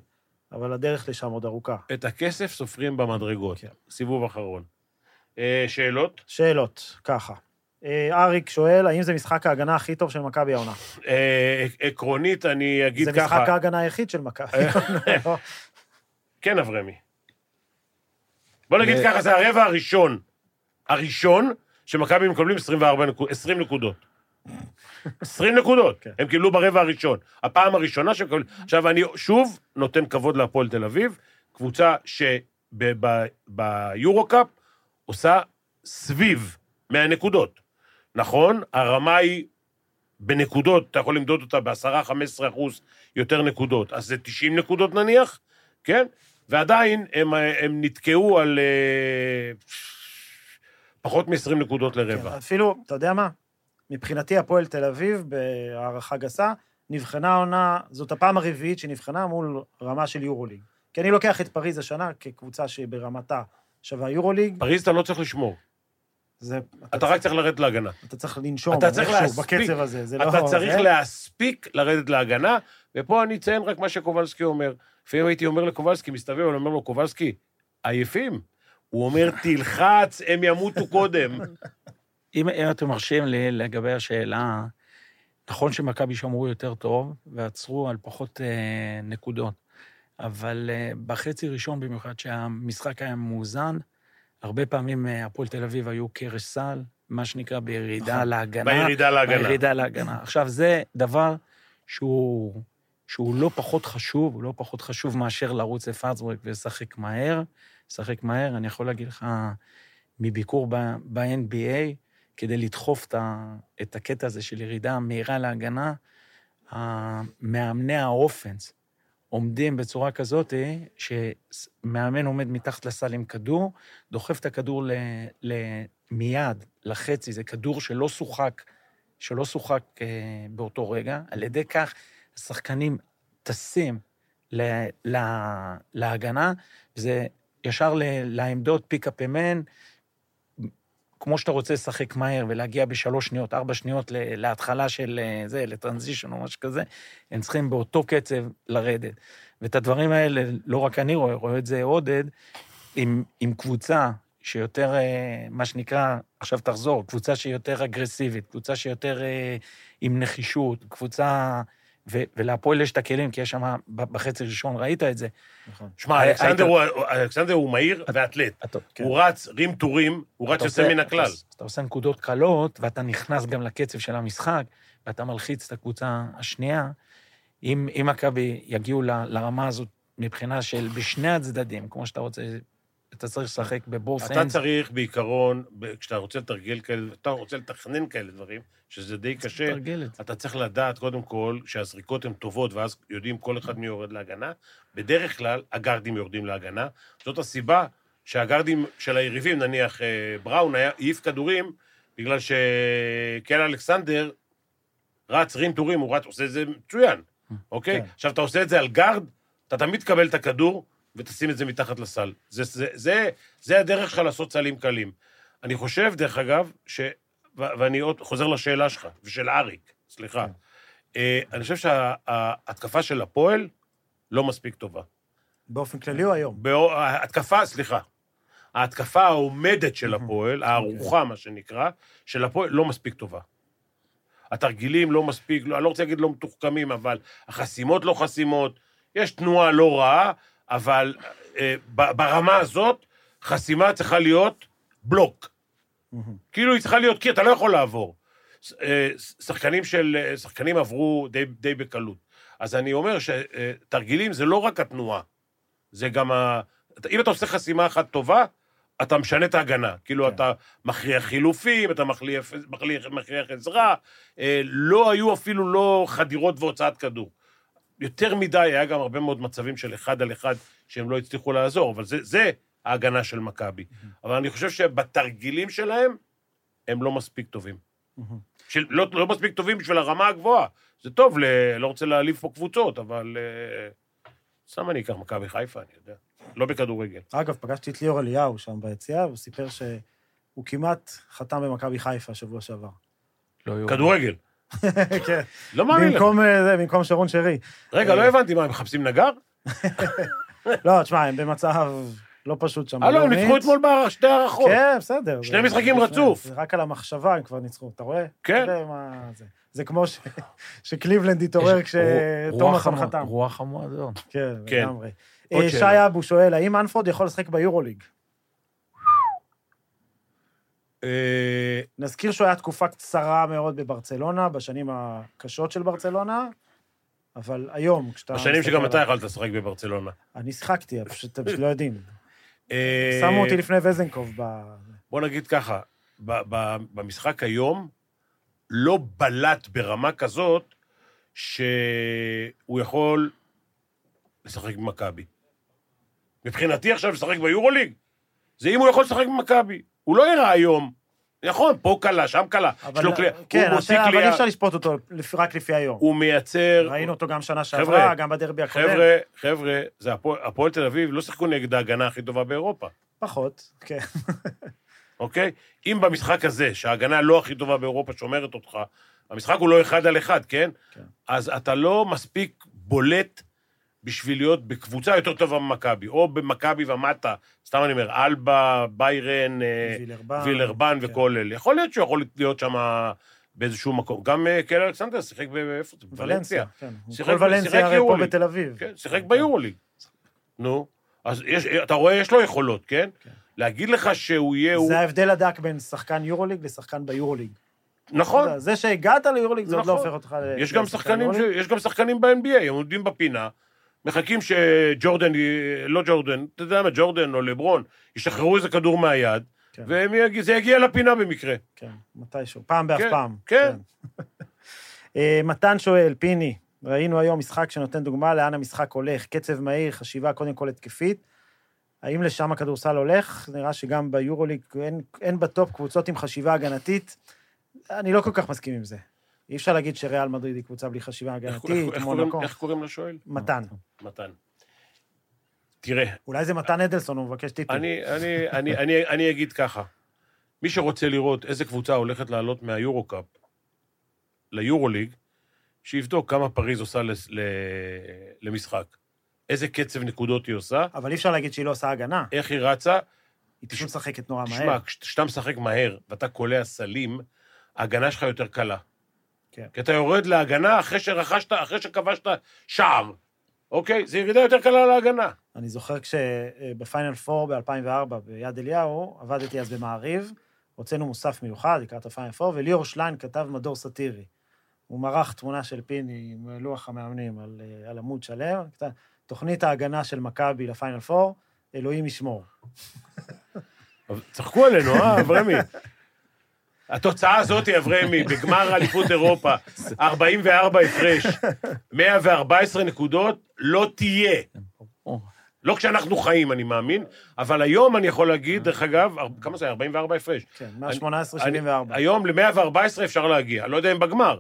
S3: אבל הדרך לשם עוד ארוכה.
S2: את הכסף סופרים במדרגות.
S3: כן.
S2: סיבוב אחרון. אה, שאלות?
S3: שאלות, ככה. אה, אריק שואל, האם זה משחק ההגנה הכי טוב של מכבי העונה?
S2: אה, עקרונית, אני אגיד
S3: זה
S2: ככה...
S3: משחק ההגנה היחיד של מכבי. לא,
S2: כן, אברמי. בוא נגיד ככה, זה הרבע הראשון. הראשון שמכבי מקבלים 24 נקודות, 20 נקודות. 20 נקודות,
S3: כן.
S2: הם קיבלו ברבע הראשון. הפעם הראשונה שהם מקבלים... עכשיו, אני שוב נותן כבוד להפועל תל אביב, קבוצה שביורו-קאפ עושה סביב 100 נקודות. נכון, הרמה היא בנקודות, אתה יכול למדוד אותה ב-10-15 אחוז יותר נקודות, אז זה 90 נקודות נניח, כן? ועדיין הם, הם נתקעו על אה, פחות מ-20 נקודות לרבע.
S3: כן, אפילו, אתה יודע מה? מבחינתי הפועל תל אביב, בהערכה גסה, נבחנה העונה, זאת הפעם הרביעית שנבחנה מול רמה של יורוליג. כי אני לוקח את פריז השנה כקבוצה שברמתה שווה יורוליג.
S2: פריז אתה לא צריך לשמור,
S3: זה,
S2: אתה רק צריך לרדת להגנה.
S3: אתה צריך לנשום,
S2: אתה צריך להספיק.
S3: בקצב הזה. זה לא...
S2: אתה צריך
S3: זה-
S2: להספיק לרדת להגנה, ופה אני אציין רק מה שקובלסקי אומר. לפעמים הייתי אומר לקובלסקי, מסתובב, אני אומר לו, קובלסקי, עייפים? הוא אומר, תלחץ, הם ימותו קודם.
S4: אם, אם אתם מרשים לי לגבי השאלה, נכון שמכבי שמרו יותר טוב ועצרו על פחות אה, נקודות, אבל אה, בחצי ראשון במיוחד, שהמשחק היה מאוזן, הרבה פעמים אה, הפועל תל אביב היו קרש סל, מה שנקרא בירידה
S3: נכון.
S4: להגנה.
S2: בירידה להגנה.
S4: בירידה להגנה. עכשיו, זה דבר שהוא, שהוא לא פחות חשוב, הוא לא פחות חשוב מאשר לרוץ לפרצבורג ולשחק מהר. לשחק מהר, אני יכול להגיד לך, מביקור ב- ב-NBA, כדי לדחוף את, הקטע הזה של ירידה מהירה להגנה, מאמני האופנס עומדים בצורה כזאת, שמאמן עומד מתחת לסל עם כדור, דוחף את הכדור ל, ל, מיד לחצי, זה כדור שלא שוחק, שלא שוחק אה, באותו רגע, על ידי כך השחקנים טסים ל, ל, להגנה, וזה ישר ל, לעמדות פיק-אפ אמן, כמו שאתה רוצה לשחק מהר ולהגיע בשלוש שניות, ארבע שניות להתחלה של אה, זה, לטרנזישן או משהו כזה, הם צריכים באותו קצב לרדת. ואת הדברים האלה, לא רק אני רואה, רואה את זה עודד, עם, עם קבוצה שיותר, אה, מה שנקרא, עכשיו תחזור, קבוצה שהיא יותר אגרסיבית, קבוצה שיותר אה, עם נחישות, קבוצה... ו- ולהפועל יש את הכלים, כי יש שם, בחצי ראשון ראית את זה.
S3: נכון.
S2: שמע,
S4: היית-
S2: אלכסנדר הוא- אלכסנדר הוא מהיר ואתלט.
S4: אתה,
S3: כן.
S2: הוא רץ רים טורים, הוא רץ יוצא מן הכלל.
S4: אתה, אתה עושה נקודות קלות, ואתה נכנס גם לקצב של המשחק, ואתה מלחיץ את הקבוצה השנייה. אם מכבי יגיעו ל- לרמה הזאת מבחינה של בשני הצדדים, כמו שאתה רוצה, אתה צריך לשחק בבורס
S2: אתה צריך בעיקרון, כשאתה רוצה לתרגל כאלה, אתה רוצה לתכנן כאלה דברים, שזה די קשה,
S4: תרגל את זה.
S2: אתה צריך לדעת, קודם כל, שהזריקות הן טובות, ואז יודעים כל אחד מי יורד להגנה. בדרך כלל, הגארדים יורדים להגנה. זאת הסיבה שהגארדים של היריבים, נניח אה, בראון, היה- העיף כדורים, בגלל שקל אלכסנדר רץ רים טורים, הוא רץ, עושה את זה מצוין, אוקיי?
S3: כן.
S2: עכשיו, אתה עושה את זה על גארד, אתה תמיד תקבל את הכדור ותשים את זה מתחת לסל. זה, זה, זה, זה הדרך שלך לעשות סלים קלים. אני חושב, דרך אגב, ו- ואני עוד חוזר לשאלה שלך, ושל אריק, סליחה.
S3: כן.
S2: אה, אני חושב שההתקפה של הפועל לא מספיק טובה.
S3: באופן כללי או היום?
S2: באו- ההתקפה, סליחה, ההתקפה העומדת של הפועל,
S3: אוקיי.
S2: הערוכה, מה שנקרא, של הפועל לא מספיק טובה. התרגילים לא מספיק, לא, אני לא רוצה להגיד לא מתוחכמים, אבל החסימות לא חסימות, יש תנועה לא רעה, אבל אה, ברמה הזאת, חסימה צריכה להיות בלוק. כאילו היא צריכה להיות קיר, אתה לא יכול לעבור. אה, שחקנים של, אה, שחקנים עברו די, די בקלות. אז אני אומר שתרגילים זה לא רק התנועה, זה גם ה... אם אתה עושה חסימה אחת טובה, אתה משנה את ההגנה. כאילו,
S3: כן.
S2: אתה מכריח חילופים, אתה מכריח, מכריח, מכריח עזרה, אה, לא היו אפילו לא חדירות והוצאת כדור. יותר מדי, היה גם הרבה מאוד מצבים של אחד על אחד שהם לא הצליחו לעזור, אבל זה, זה ההגנה של מכבי. אבל אני חושב שבתרגילים שלהם, הם לא מספיק טובים. של, לא, לא מספיק טובים בשביל הרמה הגבוהה. זה טוב, ל, לא רוצה להעליב פה קבוצות, אבל... אה, סתם אני אקח מכבי חיפה, אני יודע. לא בכדורגל.
S3: אגב, פגשתי את ליאור אליהו שם ביציאה, והוא סיפר שהוא כמעט חתם במכבי חיפה שבוע שעבר.
S4: לא.
S2: כדורגל.
S3: כן.
S2: לא מאמין לך.
S3: במקום אה, זה, במקום שרון שרי.
S2: רגע, לא הבנתי, מה, הם מחפשים נגר?
S3: לא, תשמע, הם במצב לא פשוט שם.
S2: אה, לא, הם. ניצחו אתמול בשתי הערכות.
S3: כן, בסדר.
S2: שני משחקים רצוף.
S3: רק על המחשבה הם כבר ניצחו, אתה רואה?
S2: כן.
S3: זה. כמו ש- שקליבלנד התעורר כשתומאסון
S4: המו-
S3: חתם.
S4: רוח המועדון.
S3: כן,
S2: כן.
S3: לגמרי. אה. שי אבו שואל, האם אנפורד יכול לשחק ביורוליג?
S2: אה,
S3: נזכיר שהוא היה תקופה קצרה מאוד בברצלונה, בשנים הקשות של ברצלונה, אבל היום, כשאתה...
S2: בשנים שגם אתה יכולת לשחק בברצלונה.
S3: אני שיחקתי, פשוט אתם לא יודעים.
S2: אה,
S3: שמו אותי לפני וזנקוב ב...
S2: בוא נגיד ככה, במשחק היום לא בלט ברמה כזאת שהוא יכול לשחק במכבי. מבחינתי עכשיו לשחק ביורוליג, זה אם הוא יכול לשחק במכבי. הוא לא הראה היום. נכון, פה קלה, שם קלה. יש לו כלי-
S3: כן, אבל אי אפשר לשפוט אותו רק לפי היום.
S2: הוא מייצר...
S3: ראינו אותו גם שנה שעברה, גם בדרבי הקודם.
S2: חבר'ה, חבר'ה, זה הפועל תל אביב לא שיחקו נגד ההגנה הכי טובה באירופה.
S3: פחות, כן.
S2: אוקיי? אם במשחק הזה, שההגנה לא הכי טובה באירופה שומרת אותך, המשחק הוא לא אחד על אחד, כן?
S3: כן.
S2: אז אתה לא מספיק בולט בשביל להיות בקבוצה יותר טובה ממכבי, או במכבי ומטה, סתם אני אומר, אלבה, ביירן, אה,
S3: וילרבן.
S2: וילרבן
S3: כן.
S2: וכל אלה. יכול להיות שהוא יכול להיות שם באיזשהו מקום. גם אה, קל אלכסנדר שיחק ב... איפה זה?
S3: ולנסיה, כן.
S2: שיחק-
S3: כל
S2: שיחק
S3: ולנסיה הרי פה. בתל אביב.
S2: כן, שיחק ביורוליג. נו, אז יש, אתה רואה, יש לו יכולות, כן?
S3: כן.
S2: להגיד לך שהוא יהיה...
S3: זה ההבדל הדק בין שחקן יורוליג לשחקן ביורוליג.
S2: נכון.
S3: זה שהגעת ליורוליג, זה עוד לא
S2: נכון.
S3: הופך אותך ל...
S2: יש גם שחקנים ב-NBA, הם עומדים בפינה, מחכים שג'ורדן, לא ג'ורדן, אתה יודע מה, ג'ורדן או לברון, ישחררו איזה כדור מהיד,
S3: כן.
S2: וזה יגיע לפינה במקרה.
S3: כן, מתישהו. פעם באף
S2: כן,
S3: פעם.
S2: כן.
S3: אה, מתן שואל, פיני, ראינו היום משחק שנותן דוגמה לאן המשחק הולך, קצב מהיר, חשיבה קודם כל התקפית. האם לשם הכדורסל הולך? נראה שגם ביורוליג אין, אין בטופ קבוצות עם חשיבה הגנתית. אני לא כל כך מסכים עם זה. אי אפשר להגיד שריאל מדריד היא קבוצה בלי חשיבה הגנתית, מונקו.
S2: איך קוראים לשואל?
S3: מתן.
S2: מתן. תראה,
S3: אולי זה מתן אדלסון, הוא מבקש טיפים.
S2: אני, אני, אני, אני, אני אגיד ככה, מי שרוצה לראות איזה קבוצה הולכת לעלות מהיורו-קאפ ליורוליג, שיבדוק כמה פריז עושה למשחק. איזה קצב נקודות היא עושה,
S3: אבל אי אפשר להגיד שהיא לא עושה הגנה.
S2: איך היא רצה.
S3: היא פשוט משחקת נורא מהר.
S2: תשמע, כש- כשאתה משחק מהר ואתה קולע סלים, ההגנה שלך יותר קלה.
S3: כן.
S2: כי אתה יורד להגנה אחרי שרכשת, אחרי שכבשת שער, אוקיי? זו ירידה יותר קלה להגנה.
S3: אני זוכר כשבפיינל 4 ב-2004 ביד אליהו, עבדתי אז במעריב, הוצאנו מוסף מיוחד לקראת הפיינל 4, וליאור שליין כתב מדור סאטירי. הוא מרח תמונה של פיני עם לוח המאמנים על, אה, על עמוד שלם, תוכנית ההגנה של מכבי לפיינל 4, אלוהים ישמור.
S2: צחקו עלינו, אה, אברמי? התוצאה הזאת, אברמי, בגמר אליפות אירופה, 44 הפרש, 114 נקודות, לא תהיה. לא כשאנחנו חיים, אני מאמין, אבל היום אני יכול להגיד, דרך אגב, כמה זה? 44 הפרש.
S3: כן,
S2: אני-
S3: 118-74.
S2: היום ל-114 אפשר להגיע. לא יודע אם בגמר,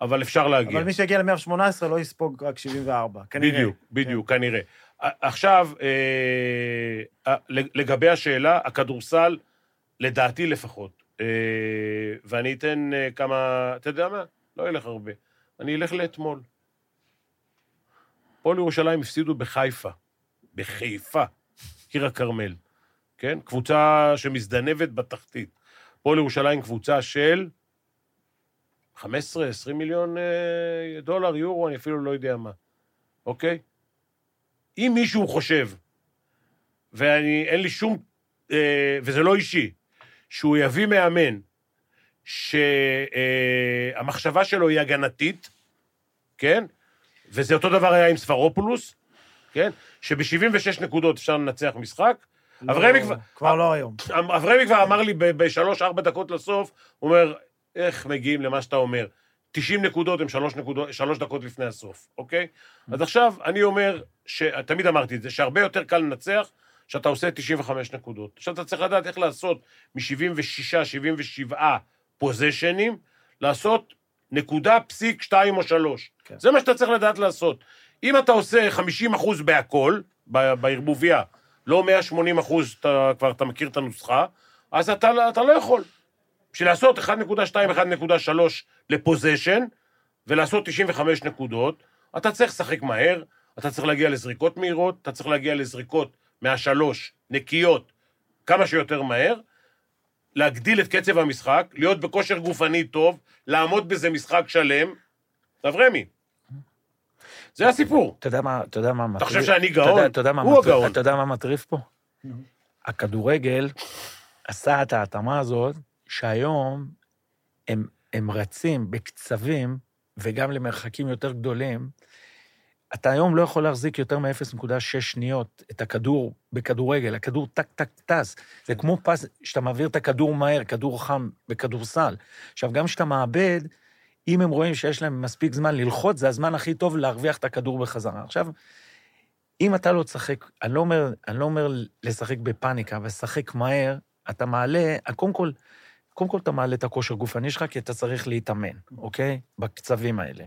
S2: אבל אפשר להגיע.
S3: אבל מי שיגיע ל-118 לא יספוג רק 74, כנראה.
S2: בדיוק, בדיוק, כנראה. עכשיו, אה, לגבי השאלה, הכדורסל, לדעתי לפחות, ואני אתן אה, כמה... אתה יודע מה? לא ילך הרבה. אני אלך לאתמול. הפועל ירושלים הפסידו בחיפה. בחיפה. עיר הכרמל. כן? קבוצה שמזדנבת בתחתית. הפועל ירושלים קבוצה של 15-20 מיליון אה, דולר, יורו, אני אפילו לא יודע מה. אוקיי? אם מישהו חושב, ואין לי שום, אה, וזה לא אישי, שהוא יביא מאמן שהמחשבה שלו היא הגנתית, כן? וזה אותו דבר היה עם ספרופולוס, כן? שב-76 נקודות אפשר לנצח משחק.
S3: לא,
S2: אברמי כבר...
S3: כבר לא היום.
S2: אברמי כבר אמר לי בשלוש-ארבע דקות לסוף, הוא אומר, איך מגיעים למה שאתה אומר? 90 נקודות הם שלוש, נקודות, שלוש דקות לפני הסוף, אוקיי? אז עכשיו, אני אומר, ש... תמיד אמרתי את זה, שהרבה יותר קל לנצח שאתה עושה 95 נקודות. עכשיו אתה צריך לדעת איך לעשות מ-76, 77 פוזיישנים, לעשות נקודה פסיק שתיים או שלוש.
S3: כן.
S2: זה מה שאתה צריך לדעת לעשות. אם אתה עושה 50 אחוז בהכל, בערבוביה, לא 180 אחוז, אתה, כבר אתה מכיר את הנוסחה, אז אתה, אתה לא יכול. בשביל לעשות 1.2, 1.3 לפוזיישן, ולעשות 95 נקודות, אתה צריך לשחק מהר, אתה צריך להגיע לזריקות מהירות, אתה צריך להגיע לזריקות מהשלוש, נקיות, כמה שיותר מהר, להגדיל את קצב המשחק, להיות בכושר גופני טוב, לעמוד בזה משחק שלם. אברמי, זה הסיפור.
S4: אתה יודע מה, אתה יודע מה מטריף?
S2: חושב שאני גאון?
S4: אתה אתה
S2: הוא הגאון.
S4: אתה יודע מה מטריף פה? הכדורגל עשה את ההתאמה הזאת, שהיום הם, הם רצים בקצבים, וגם למרחקים יותר גדולים. אתה היום לא יכול להחזיק יותר מ-0.6 שניות את הכדור בכדורגל, הכדור טק-טק טס. זה כמו פס שאתה מעביר את הכדור מהר, כדור חם בכדורסל. עכשיו, גם כשאתה מאבד, אם הם רואים שיש להם מספיק זמן ללחוץ, זה הזמן הכי טוב להרוויח את הכדור בחזרה. עכשיו, אם אתה לא תשחק, אני לא אומר, אני לא אומר לשחק בפאניקה, אבל לשחק מהר, אתה מעלה, קודם כל, קודם כל אתה מעלה את הכושר גופני שלך, כי אתה צריך להתאמן, אוקיי? בקצבים האלה.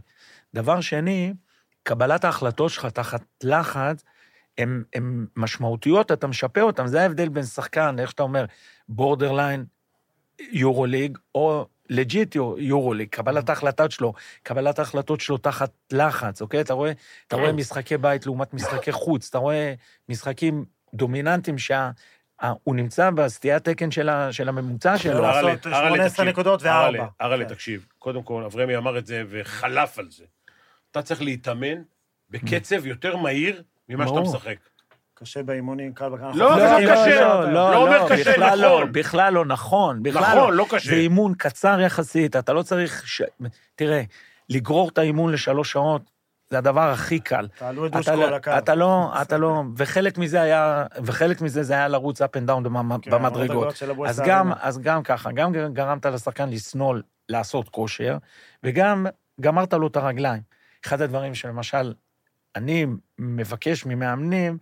S4: דבר שני, קבלת ההחלטות שלך תחת לחץ, הן משמעותיות, אתה משפר אותן. זה ההבדל בין שחקן, איך שאתה אומר, borderline, יורוליג, או legit יורוליג, קבלת ההחלטות שלו, קבלת ההחלטות שלו תחת לחץ, אוקיי? אתה רואה, אתה רואה משחקי בית לעומת משחקי חוץ, אתה רואה משחקים דומיננטיים שה... הוא נמצא בסטיית תקן של, ה, של הממוצע שלו.
S2: אהרל'ה,
S3: לעשות
S2: אהרל'ה,
S3: 18
S2: תקשיב.
S3: נקודות וארבע.
S2: אהרל'ה,
S3: כן.
S2: תקשיב, קודם כל, אברמי אמר את זה וחלף על זה. אתה צריך להתאמן בקצב יותר מהיר ממה שאתה. משחק.
S3: קשה באימונים, קל... אנחנו
S2: לא, זה לא
S3: מחכים
S2: קשה.
S3: לשעות.
S2: לא אומר קשה,
S4: בכלל לא,
S2: נכון.
S4: בכלל לא נכון.
S2: נכון,
S4: לא.
S2: לא קשה.
S4: זה אימון קצר יחסית, אתה לא צריך... תראה, לגרור את האימון לשלוש שעות, זה הדבר הכי קל.
S3: תעלו את
S4: אתה
S3: דושקו
S4: לא,
S3: על הקו.
S4: אתה לא, אתה לא, וחלק מזה היה, וחלק מזה זה היה לרוץ up and down
S3: כן,
S4: במדרגות. אז גם. אז גם ככה, גם גרמת לשחקן לסנול לעשות כושר, וגם גמרת לו את הרגליים. אחד הדברים שלמשל, אני מבקש ממאמנים,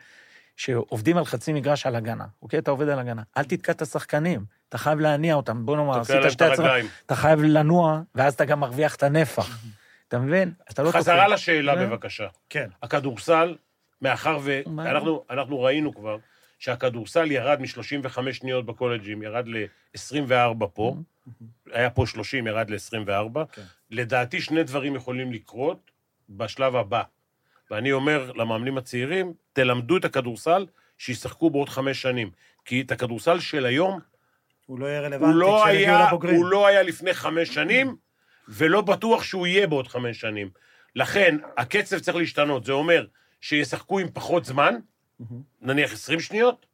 S4: שעובדים על חצי מגרש על הגנה, אוקיי? אתה עובד על הגנה. אל תתקע את השחקנים, אתה חייב להניע אותם. בוא נאמר, עשית
S2: את
S4: שתי
S2: הרגליים.
S4: אתה חייב לנוע, ואז אתה גם מרוויח את הנפח. אתה מבין? אתה לא
S2: חזרה. לשאלה? בבקשה.
S3: כן.
S2: הכדורסל, מאחר? ואנחנו אנחנו ראינו כבר שהכדורסל ירד מ-35 שניות בקולג'ים, ירד ל-24 פה, היה פה 30, ירד ל-24.
S3: כן.
S2: לדעתי שני דברים יכולים לקרות בשלב הבא. ואני אומר למאמנים הצעירים, תלמדו את הכדורסל, שישחקו בעוד חמש שנים. כי את הכדורסל של היום,
S3: הוא לא יהיה רלוונטי
S2: לא,
S3: כשהם לבוגרים.
S2: הוא לא היה לפני חמש שנים, ולא בטוח שהוא יהיה בעוד חמש שנים. לכן, הקצב צריך להשתנות. זה אומר שישחקו עם פחות זמן. נניח 20 שניות,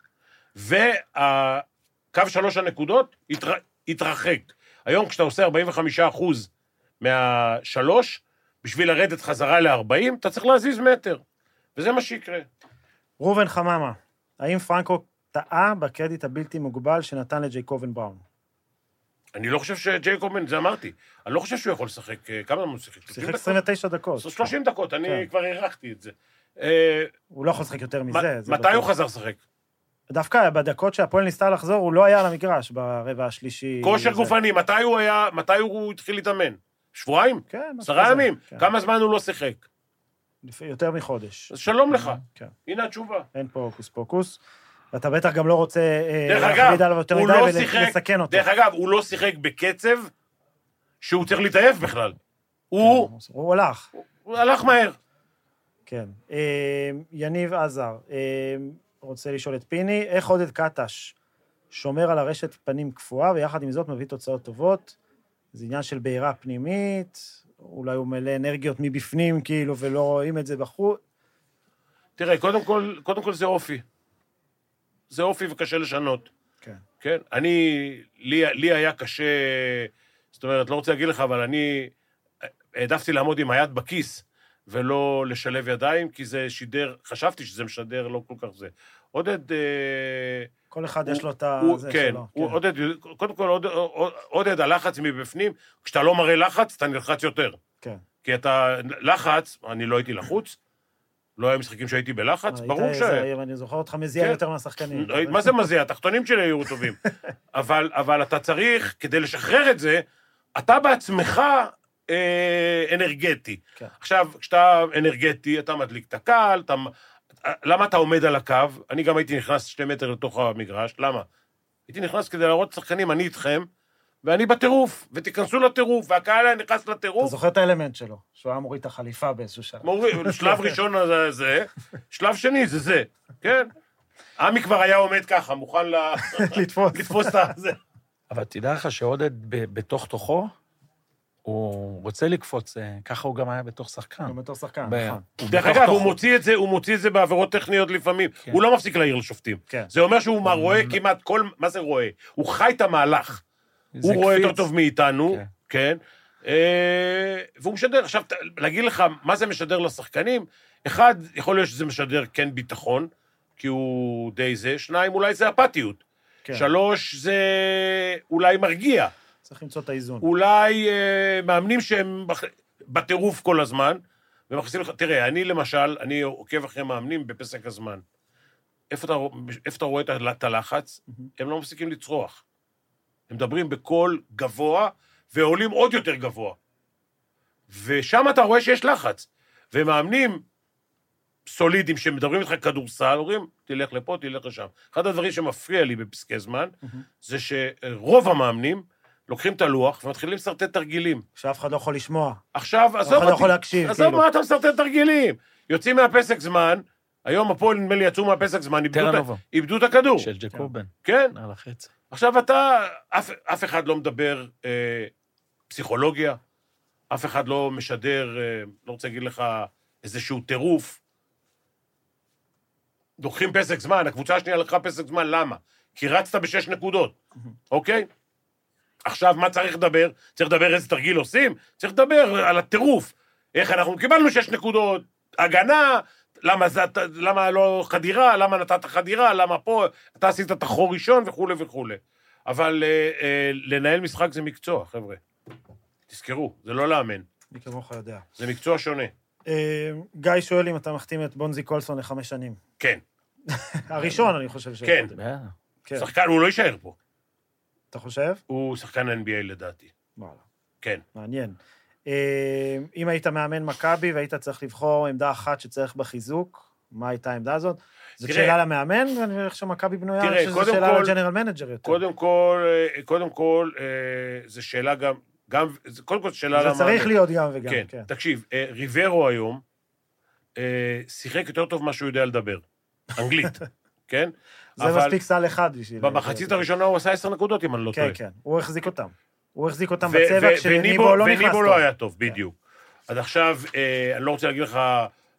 S2: והקו שלוש הנקודות יתר... יתרחק. היום כשאתה עושה 45 אחוז מהשלוש, בשביל לרדת חזרה ל-40, אתה צריך להזיז מטר. וזה מה שיקרה.
S3: ראובן חממה, האם פרנקו טעה בקרדיט הבלתי מוגבל שנתן לג'ייקובן בראון?
S2: אני לא חושב שג'ייקובן, זה אמרתי, אני לא חושב שהוא יכול לשחק, אה, כמה הוא שיחק? 30
S3: שיחק
S2: דקות?
S3: 29 דקות.
S2: 30 דקות, אני
S3: כן.
S2: כבר הערכתי את זה. אה,
S3: הוא לא יכול לשחק יותר מזה.
S2: מתי
S3: בטוח.
S2: הוא חזר לשחק?
S3: דווקא בדקות שהפועל ניסתה לחזור, הוא לא היה על המגרש ברבע השלישי.
S2: כושר. גופני, מתי הוא היה, מתי הוא התחיל להתאמן? שבועיים?
S3: כן,
S2: עשרה. ימים?
S3: כן.
S2: כמה זמן הוא לא שיחק?
S3: יותר מחודש.
S2: אז שלום לך.
S3: כן.
S2: הנה התשובה.
S3: אין פה הוקוס פוקוס. ואתה בטח גם לא רוצה אה, להכביד עליו יותר מדי
S2: לא
S3: ולסכן אותו.
S2: דרך אגב, הוא לא שיחק בקצב שהוא צריך להתעייף בכלל. הוא,
S3: כן, הוא הלך,
S2: הוא הלך מהר.
S3: כן. אה, יניב עזר אה, רוצה לשאול את פיני, איך עודד קטש שומר על הרשת פנים קפואה, ויחד עם זאת מביא תוצאות טובות? זה עניין של בעירה פנימית, אולי הוא מלא אנרגיות מבפנים, כאילו, ולא רואים את זה בחוץ.
S2: תראה, קודם כל, קודם כל זה אופי. זה אופי וקשה לשנות.
S3: כן.
S2: כן? אני, לי, לי היה קשה, זאת אומרת, לא רוצה להגיד לך, אבל אני העדפתי לעמוד עם היד בכיס ולא לשלב ידיים, כי זה שידר, חשבתי שזה משדר לא כל כך זה. עודד... אה,
S3: כל אחד
S2: הוא-
S3: יש לו את הזה
S2: כן,
S3: שלו.
S2: הוא עודד, קודם כל, עודד, עודד, הלחץ מבפנים, כשאתה לא מראה לחץ, אתה נלחץ יותר.
S3: כן.
S2: כי אתה, לחץ, אני לא הייתי לחוץ, לא היו משחקים שהייתי בלחץ,
S3: היית
S2: ברור ש...
S3: אני זוכר אותך מזיע
S2: כן.
S3: יותר מהשחקנים.
S2: מה זה מזיע? התחתונים שלי היו טובים. אבל, אבל אתה צריך, כדי לשחרר את זה, אתה בעצמך אה, אנרגטי.
S3: כן.
S2: עכשיו, כשאתה אנרגטי, אתה מדליק את הקהל, אתה... למה אתה עומד על הקו? אני גם הייתי נכנס שתי מטר לתוך המגרש, למה? הייתי נכנס כדי להראות לשחקנים, אני איתכם, ואני בטירוף, ותיכנסו לטירוף, והקהל היה נכנס
S3: אתה
S2: לטירוף,
S3: זוכר את האלמנט שלו, שהוא היה מוריד את החליפה באיזשהו שלב.
S2: מוריד, שלב ראשון זה זה, שלב שני זה זה, כן? עמי כבר היה עומד ככה, מוכן ל...
S3: לתפוס.
S2: לתפוס את זה.
S4: אבל תדע לך שעודד בתוך תוכו, הוא רוצה לקפוץ, אה, ככה הוא גם היה בתוך שחקן.
S3: גם בתור שחקן, נכון.
S4: הוא
S2: דרך אגב, הוא. מוציא את זה, הוא מוציא את זה בעבירות טכניות לפעמים.
S4: כן.
S2: הוא לא מפסיק להעיר לשופטים.
S3: כן.
S2: זה אומר שהוא רואה כמעט כל... מה זה רואה? הוא חי את המהלך. הוא רואה. יותר טוב מאיתנו,
S4: כן.
S2: כן? אה, והוא משדר. עכשיו, ת- להגיד לך מה זה משדר לשחקנים, אחד, יכול להיות שזה משדר כן ביטחון, כי הוא די זה, שניים, אולי זה אפתיות.
S3: כן.
S2: שלוש, זה אולי מרגיע.
S3: צריך למצוא את האיזון.
S2: אולי אה, מאמנים שהם בטירוף כל הזמן, ומכניסים לך, תראה, אני למשל, אני עוקב אחרי מאמנים בפסק הזמן. איפה אתה, איפה אתה רואה את הלחץ? הם לא מפסיקים לצרוח. הם מדברים בקול גבוה, ועולים עוד יותר גבוה. ושם אתה רואה שיש לחץ. ומאמנים סולידיים שמדברים איתך כדורסל, אומרים, תלך לפה, תלך לשם. אחד הדברים שמפריע לי בפסקי זמן, זה שרוב המאמנים לוקחים את הלוח ומתחילים לשרטט תרגילים.
S3: שאף אחד לא יכול לשמוע.
S2: עכשיו, עזוב
S3: אחד לא יכול להקשיב,
S2: עזוב
S3: כאילו.
S2: מה אתה משרטט תרגילים. יוצאים מהפסק זמן, היום הפועל נדמה לי יצאו מהפסק זמן, איבדו את ה-
S4: טרנובר.
S2: איבדו את הכדור.
S4: של ג'קובן,
S2: כן,
S4: על החצי.
S2: עכשיו אתה, אף, אף אחד לא מדבר אה, פסיכולוגיה, אף אחד לא משדר, אה, לא רוצה להגיד לך, איזשהו טירוף. לוקחים פסק זמן, הקבוצה השנייה לקחה פסק זמן, למה? כי רצת בשש נקודות, אוקיי? עכשיו, מה צריך לדבר? צריך לדבר איזה תרגיל עושים? צריך לדבר על הטירוף. איך אנחנו קיבלנו שש נקודות, הגנה, למה, זה, למה לא חדירה, למה נתת חדירה, למה פה, אתה עשית את החור ראשון וכולי וכולי. אבל אה, אה, לנהל משחק זה מקצוע, חבר'ה. תזכרו, זה לא לאמן,
S3: מי כמוך יודע.
S2: זה מקצוע שונה.
S3: אה, גיא שואל אם אתה מחתים את בונזי קולסון לחמש שנים.
S2: כן,
S3: הראשון, אני חושב ש...
S2: כן.
S4: אה,
S3: כן.
S2: שחקן, הוא לא יישאר פה.
S3: אתה חושב?
S2: הוא שחקן NBA לדעתי.
S3: וואלה.
S2: כן.
S3: מעניין. אה, אם היית מאמן מכבי והיית צריך לבחור עמדה אחת שצריך בה חיזוק, מה הייתה העמדה הזאת? זאת
S2: תראה-
S3: שאלה למאמן, ואני חושב שמכבי בנויה,
S2: תראה,
S3: חושב שזו שאלה
S2: כל-
S3: ל general manager יותר.
S2: קודם כל, אה, קודם כל, אה, זו שאלה גם, גם, זה- קודם כל, זו שאלה
S3: זה
S2: למה...
S3: צריך להיות גם וגם,
S2: כן,
S3: כן.
S2: תקשיב, אה, ריברו היום אה, שיחק יותר טוב ממה שהוא יודע לדבר. אנגלית, כן?
S3: זה
S2: אבל
S3: מספיק סל אחד בשביל...
S2: במחצית הראשונה הוא עשה עשר נקודות, אם אני לא טועה.
S3: כן, כן, הוא החזיק אותם. הוא החזיק אותם
S2: ו-
S3: בצבע
S2: ו-
S3: כשניבו
S2: וניבו-
S3: לא נכנס
S2: וניבו
S3: טוב.
S2: לא היה טוב, בדיוק. אז עכשיו, אה, אני לא רוצה להגיד לך,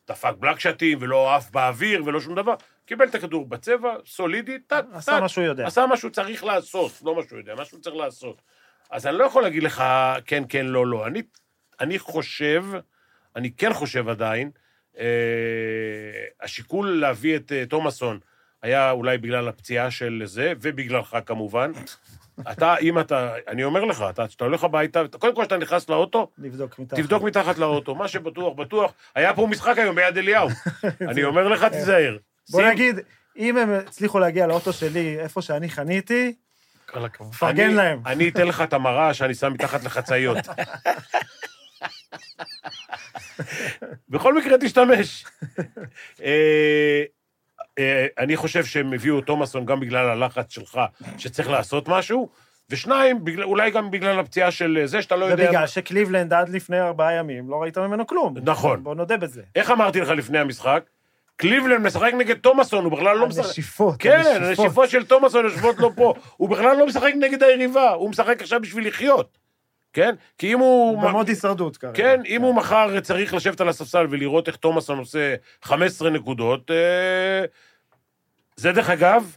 S2: דפק בלקשטים ולא עף באוויר ולא שום דבר. קיבל את הכדור בצבע, סולידי, טק,
S3: עשה
S2: טק.
S3: מה שהוא יודע.
S2: עשה מה שהוא צריך לעשות, לא מה שהוא יודע, מה שהוא צריך לעשות. אז אני לא יכול להגיד לך כן, כן, לא, לא. אני, אני חושב, אני כן חושב עדיין, אה, השיקול להביא את אה, תומאסון היה אולי בגלל הפציעה של זה, ובגללך כמובן. אתה, אם אתה, אני אומר לך, אתה, כשאתה הולך הביתה, קודם כל כשאתה נכנס לאוטו,
S3: לבדוק מתחת.
S2: תבדוק מתחת לאוטו, מה שבטוח, בטוח. היה פה משחק היום ביד אליהו. אני אומר לך, תיזהר.
S3: בוא
S2: שים-
S3: נגיד, אם הם הצליחו להגיע לאוטו שלי, איפה שאני חניתי. פרגן להם.
S2: אני אתן לך את המראה שאני שם מתחת לחצאיות. בכל מקרה תשתמש. אה, אה, אני חושב שהם הביאו את תומאסון גם בגלל הלחץ שלך, שצריך לעשות משהו, ושניים, בגלל- אולי גם בגלל הפציעה של זה, שאתה לא יודע...
S3: ובגלל שקליבלנד עד לפני ארבעה ימים לא ראית ממנו כלום.
S2: נכון.
S3: בוא נודה בזה.
S2: איך אמרתי לך לפני המשחק? קליבלנד משחק נגד תומאסון, הוא בכלל לא משחק...
S3: הנשיפות,
S2: כן,
S3: הנשיפות.
S2: הנשיפות של תומאסון יושבות לו פה. הוא בכלל לא משחק נגד היריבה, הוא משחק עכשיו בשביל לחיות. כן? כי אם הוא...
S3: הוא במוד הישרדות כרגע.
S2: כן, אם הוא מחר צריך לשבת על הספסל ולראות איך תומאסון עושה 15 נקודות, אה, זה דרך אגב,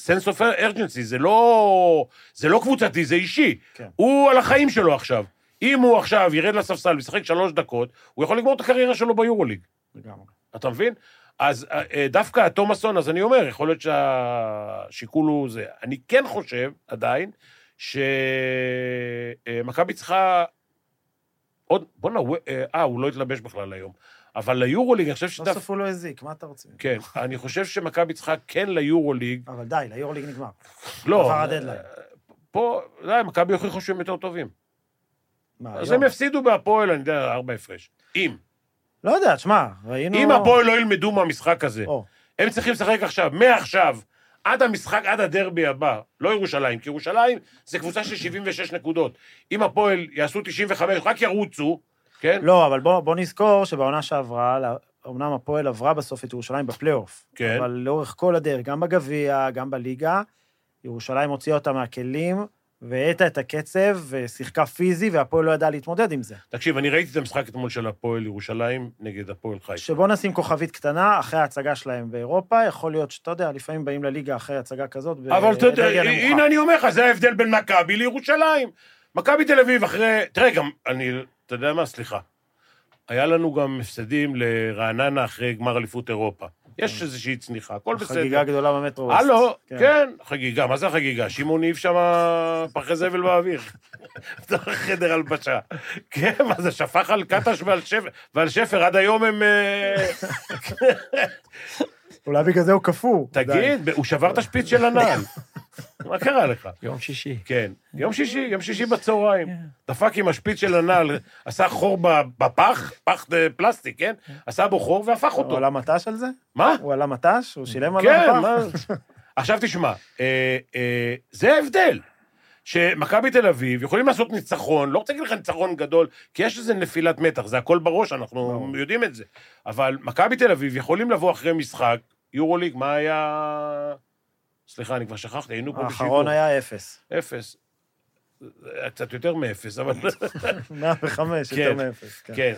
S2: sense of urgency, זה לא, זה לא קבוצתי, זה אישי.
S3: כן.
S2: הוא על החיים שלו עכשיו. אם הוא עכשיו ירד לספסל וישחק שלוש דקות, הוא יכול לגמור את הקריירה שלו ביורוליג.
S3: לגמרי.
S2: אתה מבין? אז אה, אה, דווקא תומאסון, אז אני אומר, יכול להיות שהשיקול הוא זה. אני כן חושב, עדיין, שמכבי צריכה עוד, בוא'נה, אה, אה, הוא לא התלבש בכלל היום. אבל ליורוליג, אני חושב שדווקא...
S3: בסוף הוא לא הזיק, מה אתה רוצה?
S2: כן, אני חושב שמכבי צריכה כן ליורוליג,
S3: אבל די, ליורוליג נגמר.
S2: לא,
S3: עבר הדדליין.
S2: פה, די, מכבי הוכיחו שהם יותר טובים.
S3: מה,
S2: אז? הם יפסידו בהפועל, אני יודע, ארבע הפרש. אם.
S3: לא יודע, תשמע, ראינו...
S2: אם הפועל לא ילמדו מהמשחק הזה, הם צריכים לשחק עכשיו, מעכשיו, עד המשחק, עד הדרבי הבא, לא ירושלים, כי ירושלים זה קבוצה של 76 נקודות. אם הפועל יעשו 95, רק ירוצו, כן?
S3: לא, אבל בוא, בוא נזכור שבעונה שעברה, אמנם הפועל עברה בסוף את ירושלים בפלייאוף.
S2: כן.
S3: אבל לאורך כל הדרך, גם בגביע, גם בליגה, ירושלים הוציאה אותה מהכלים, והאטה את הקצב, ושיחקה פיזי, והפועל לא ידעה להתמודד עם זה.
S2: תקשיב, אני ראיתי את המשחק אתמול של הפועל ירושלים נגד הפועל חיפה.
S3: שבוא נשים כוכבית קטנה, אחרי ההצגה שלהם באירופה, יכול להיות שאתה יודע, לפעמים באים לליגה אחרי הצגה כזאת,
S2: אבל אתה יודע. הנה אני אומר לך, זה ההבדל בין מכבי לירושלים. מכבי תל אביב אחרי... תראה, גם, אני... אתה יודע מה? סליחה. היה לנו גם הפסדים לרעננה אחרי גמר אליפות אירופה. יש איזושהי צניחה, הכל בסדר.
S3: חגיגה גדולה במטרו.
S2: הלו, כן, חגיגה, מה זה החגיגה? שמעון העיף שם פחי זבל באוויר. בתוך חדר הלבשה. כן, מה זה, שפך על קטש ועל שפר, ועל שפר, עד היום הם...
S3: אולי בגלל זה הוא קפוא.
S2: תגיד, הוא שבר את השפיץ של הנעל. מה קרה לך?
S4: יום שישי.
S2: כן, יום שישי, יום שישי בצהריים. דפק עם השפיץ של הנעל, עשה חור ב- בפח, פח פלסטיק, כן? עשה בו חור והפך
S3: הוא
S2: אותו.
S3: עלה מט"ש על זה?
S2: מה?
S3: הוא עלה מט"ש? הוא שילם על
S2: כן,
S3: הפעם?
S2: מה... עכשיו תשמע, אה, אה, זה ההבדל. שמכבי תל אביב יכולים לעשות ניצחון, לא רוצה להגיד לך ניצחון גדול, כי יש איזה נפילת מתח, זה הכל בראש, אנחנו
S3: ברור.
S2: יודעים את זה. אבל מכבי תל אביב יכולים לבוא אחרי משחק, יורוליג, מה היה... סליחה, אני כבר שכחתי, היינו פה בשידור.
S3: האחרון היה אפס.
S2: אפס. קצת יותר מאפס, אבל...
S3: 105,
S2: כן,
S3: יותר מאפס. כן.
S2: כן,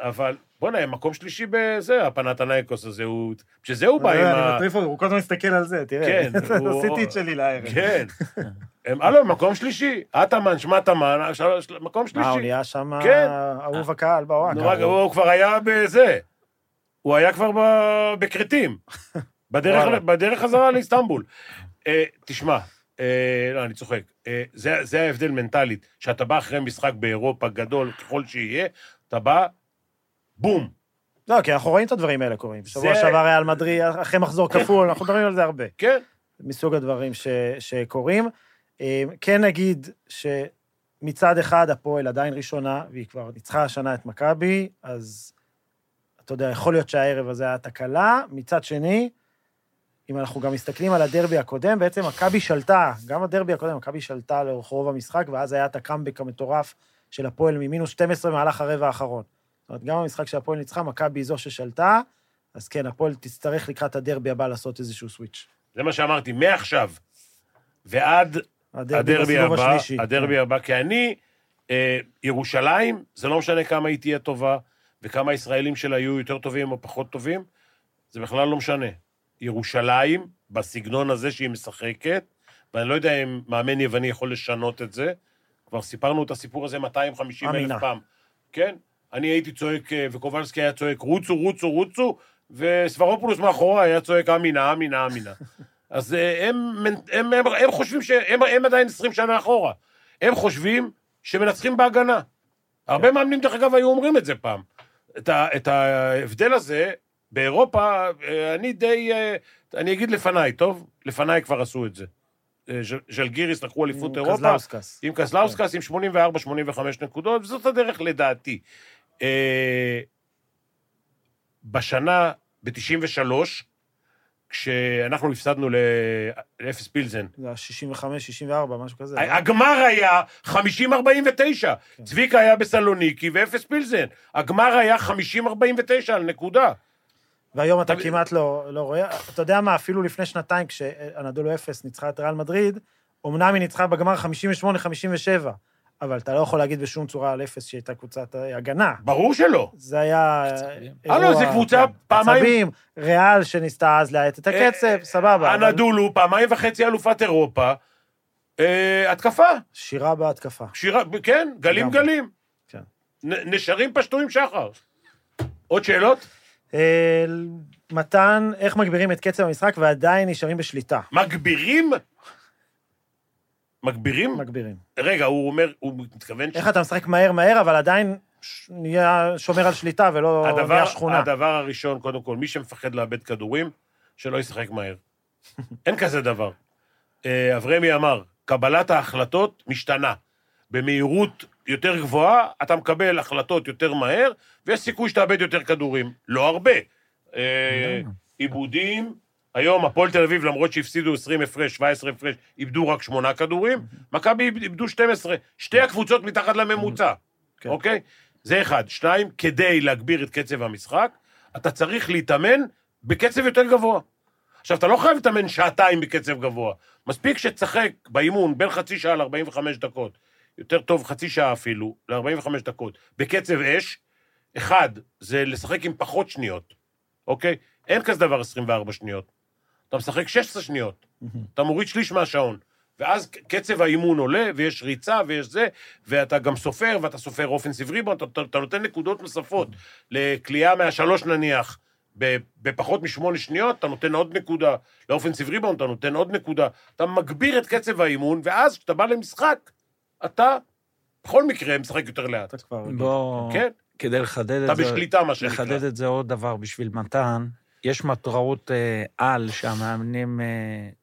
S2: אבל בוא'נה, הם מקום שלישי בזה, הפנתנייקוס הזה, הוא... בשביל זה הוא בא עם
S3: אני
S2: ה...
S3: מטריף אותו, הוא כל הזמן מסתכל על זה, תראה.
S2: כן, הוא-
S3: עשיתי את שלי לערב.
S2: כן. הם, הלו, מקום שלישי. שמטמן, של- של- מקום
S3: מה, הוא
S2: שלישי.
S3: נהיה שם
S2: כן.
S3: אהוב הקהל בוואקה.
S2: נו, רק, הוא כבר היה בזה. הוא היה כבר בכרתים. בדרך חזרה לאיסטנבול. אה, תשמע, אה, לא, אני צוחק. אה, זה, זה ההבדל מנטלית, שאתה בא אחרי משחק באירופה גדול ככל שיהיה, אתה בא, בום.
S3: לא, כי אנחנו רואים את הדברים האלה קורים. בשבוע
S2: זה-
S3: שעבר ריאל מדריד, אחרי מחזור כפול, אנחנו מדברים על זה הרבה.
S2: כן,
S3: מסוג הדברים ש, שקורים. אה, כן נגיד שמצד אחד הפועל עדיין ראשונה, והיא כבר ניצחה השנה את מכבי, אז אתה יודע, יכול להיות שהערב הזה היה תקלה. מצד שני, אם אנחנו גם מסתכלים על הדרבי הקודם, בעצם מכבי שלטה, גם הדרבי הקודם, מכבי שלטה לאורך רוב המשחק, ואז היה את הקאמבק המטורף של הפועל ממינוס 12 במהלך הרבע האחרון. זאת אומרת, גם במשחק שהפועל ניצחה, מכבי היא זו ששלטה, אז כן, הפועל תצטרך לקראת הדרבי הבא לעשות איזשהו סוויץ'.
S2: זה מה שאמרתי, מעכשיו ועד
S3: הדרבי
S2: הדרבי הבא,
S3: השלישי.
S2: הדרבי הבא, כי אני, אה, ירושלים, זה לא משנה כמה היא תהיה טובה, וכמה הישראלים שלה יהיו יותר טובים או פחות טובים, זה בכלל לא משנה. ירושלים, בסגנון הזה שהיא משחקת, ואני לא יודע אם מאמן יווני יכול לשנות את זה, כבר סיפרנו את הסיפור הזה 250
S3: אמינה.
S2: אלף פעם. כן? אני הייתי צועק, אה, וקובלסקי היה צועק, רוצו, רוצו, רוצו, וספרופולוס מאחורה היה צועק, άμυνα, άμυνα, άμυνα. אז אה, הם, הם, הם, הם חושבים שהם הם עדיין 20 שנה אחורה. הם חושבים שמנצחים בהגנה. הרבה. מאמנים, דרך אגב, היו אומרים את זה פעם. את, ה, את ההבדל הזה, באירופה, אה, אני די... אה, אני אגיד לפניי, טוב? לפניי כבר עשו את זה. אה, ז'ל- ז'לגיריס לקחו אליפות אירופה.
S3: קזלאוסקס.
S2: עם קזלאוסקס עם 84-85 נקודות, וזאת הדרך לדעתי. אה, בשנה, ב-93, כשאנחנו הפסדנו לאפס פילזן.
S3: זה היה 65, 64, משהו כזה. לא?
S2: הגמר היה 50-49.
S3: כן.
S2: צביקה היה בסלוניקי ואפס פילזן. הגמר היה 50-49 על נקודה.
S3: והיום אתה כמעט לא, לא רואה. אתה יודע מה, אפילו לפני שנתיים, כשאנדולו אפס ניצחה את ריאל מדריד, אמנם היא ניצחה בגמר 58-57, אבל אתה לא יכול להגיד בשום צורה על אפס שהיא הייתה קבוצת אה, הגנה.
S2: ברור שלא.
S3: זה היה...
S4: קצבים.
S3: אירוע-
S2: הלו, זה קבוצה
S3: כן,
S2: פעמיים-
S3: קצבים, ריאל שניסתה אז להאט את הקצב,
S2: אה,
S3: סבבה. אבל
S2: הנדולו, פעמיים וחצי אלופת אירופה. אה, התקפה.
S3: שירה בהתקפה.
S2: שירה, כן, גלים. גלים.
S3: כן.
S2: נשרים פשטו עם שחר. עוד שאלות?
S3: אה, מתן, איך מגבירים את קצב המשחק ועדיין נשארים בשליטה?
S2: מגבירים? מגבירים?
S3: מגבירים.
S2: רגע, הוא אומר, הוא מתכוון... ש-
S3: איך אתה משחק מהר מהר, אבל עדיין ש- נהיה שומר על שליטה ולא
S2: הדבר,
S3: נהיה שכונה.
S2: הדבר הראשון, קודם כל, מי שמפחד לאבד כדורים, שלא ישחק מהר. אין כזה דבר. אה, אברמי אמר, קבלת ההחלטות משתנה. במהירות יותר גבוהה, אתה מקבל החלטות יותר מהר, ויש סיכוי שתאבד יותר כדורים. לא הרבה. אה? עיבודים, היום הפועל תל אביב, למרות שהפסידו 20 הפרש, 17 הפרש, איבדו רק 8 כדורים, מכבי איבדו 12. שתי הקבוצות מתחת לממוצע,
S3: כן.
S2: אוקיי? זה אחד. שתיים, כדי להגביר את קצב המשחק, אתה צריך להתאמן בקצב יותר גבוה. עכשיו, אתה לא חייב להתאמן שעתיים בקצב גבוה. מספיק שתשחק באימון בין חצי שעה ל-45 דקות, יותר טוב חצי שעה אפילו, ל-45 דקות, בקצב אש. אחד, זה לשחק עם פחות שניות, אוקיי? אין כזה דבר 24 שניות. אתה משחק 16 שניות, אתה מוריד שליש מהשעון. ואז קצב האימון עולה, ויש ריצה, ויש זה, ואתה גם סופר, ואתה סופר אופנסיב ריבון, אתה, אתה, אתה נותן נקודות נוספות. לקליעה מהשלוש נניח, בפחות משמונה שניות, אתה נותן עוד נקודה. לאופנסיב ריבון אתה נותן עוד נקודה. אתה מגביר את קצב האימון, ואז כשאתה בא למשחק, אתה בכל מקרה משחק יותר לאט.
S3: אתה כבר...
S4: בוא,
S2: כן,
S4: כדי לחדד
S2: אתה
S4: את זה,
S2: בשליטה, מה שנקרא.
S4: לחדד את זה עוד דבר בשביל מתן, יש מטרות אה, על שהמאמנים אה,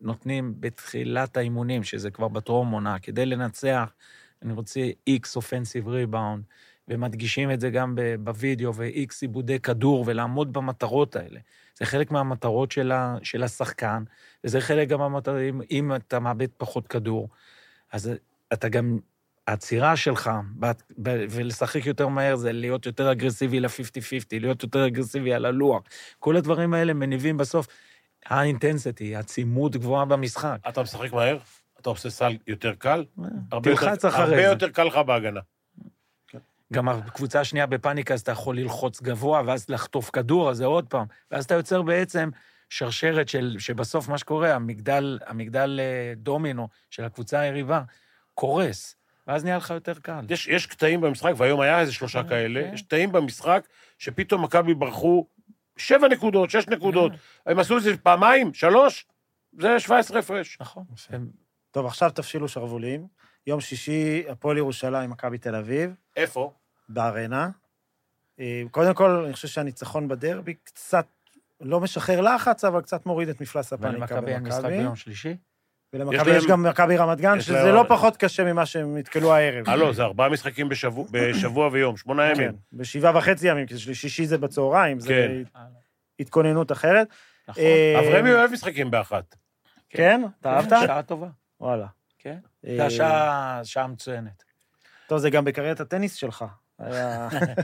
S4: נותנים בתחילת האימונים, שזה כבר בטרום עונה, כדי לנצח, אני רוצה איקס אופנסיב ריבאונד, ומדגישים את זה גם בווידאו, ואיקס עיבודי כדור, ולעמוד במטרות האלה. זה חלק מהמטרות של, ה, של השחקן, וזה חלק גם מהמטרות, אם, אם אתה מאבד פחות כדור, אז אתה גם העצירה שלך, ולשחק יותר מהר, זה להיות יותר אגרסיבי ל-50-50, להיות יותר אגרסיבי על הלוח. כל הדברים האלה מניבים בסוף האינטנסיטי, עצימות גבוהה במשחק.
S2: אתה משחק מהר, אתה עושה סל יותר קל, הרבה יותר,
S4: תלחץ אחרי
S2: הרבה
S4: זה.
S2: יותר קל לך בהגנה.
S4: גם הקבוצה השנייה בפאניקה, אז אתה יכול ללחוץ גבוה, ואז לחטוף כדור, אז זה עוד פעם. ואז אתה יוצר בעצם שרשרת של, שבסוף מה שקורה, המגדל, המגדל אה, דומינו של הקבוצה היריבה קורס, ואז נהיה לך יותר קל.
S2: יש, יש קטעים במשחק, והיום היה איזה שלושה
S4: כן,
S2: כאלה,
S4: כן.
S2: יש קטעים במשחק שפתאום מכבי ברחו שבע נקודות, שש נקודות. הם עשו את זה פעמיים, שלוש, זה 17 הפרש.
S4: נכון. הם-
S3: טוב, עכשיו תפשילו שרוולים. יום שישי, הפועל ירושלים, מכבי תל אביב,
S2: איפה?
S3: בארנה. אה, קודם כל, אני חושב שהניצחון בדרבי קצת לא משחרר לחץ, אבל קצת מוריד את מפלס הפאניקה
S4: ולמכבי אין משחק
S3: במכבי.
S4: ביום שלישי?
S3: ולמכבי
S2: יש
S3: גם מכבי רמת גן, שזה לא פחות קשה ממה שהם נתקלו הערב.
S2: הלו, זה ארבעה משחקים בשבוע, ויום, שמונה
S3: כן,
S2: ימים.
S3: בשבעה וחצי ימים, כי שישי זה בצהריים, זה
S2: כן.
S3: התכוננות אחרת.
S4: נכון.
S3: אה,
S2: אברמי אוהב משחקים באחת.
S3: כן? אתה אהבת?
S4: שעה טובה,
S3: וואלה.
S4: כן.
S3: אה,
S4: זה השעה שעה מצוינת.
S3: טוב, זה גם בקריירת הטניס שלך.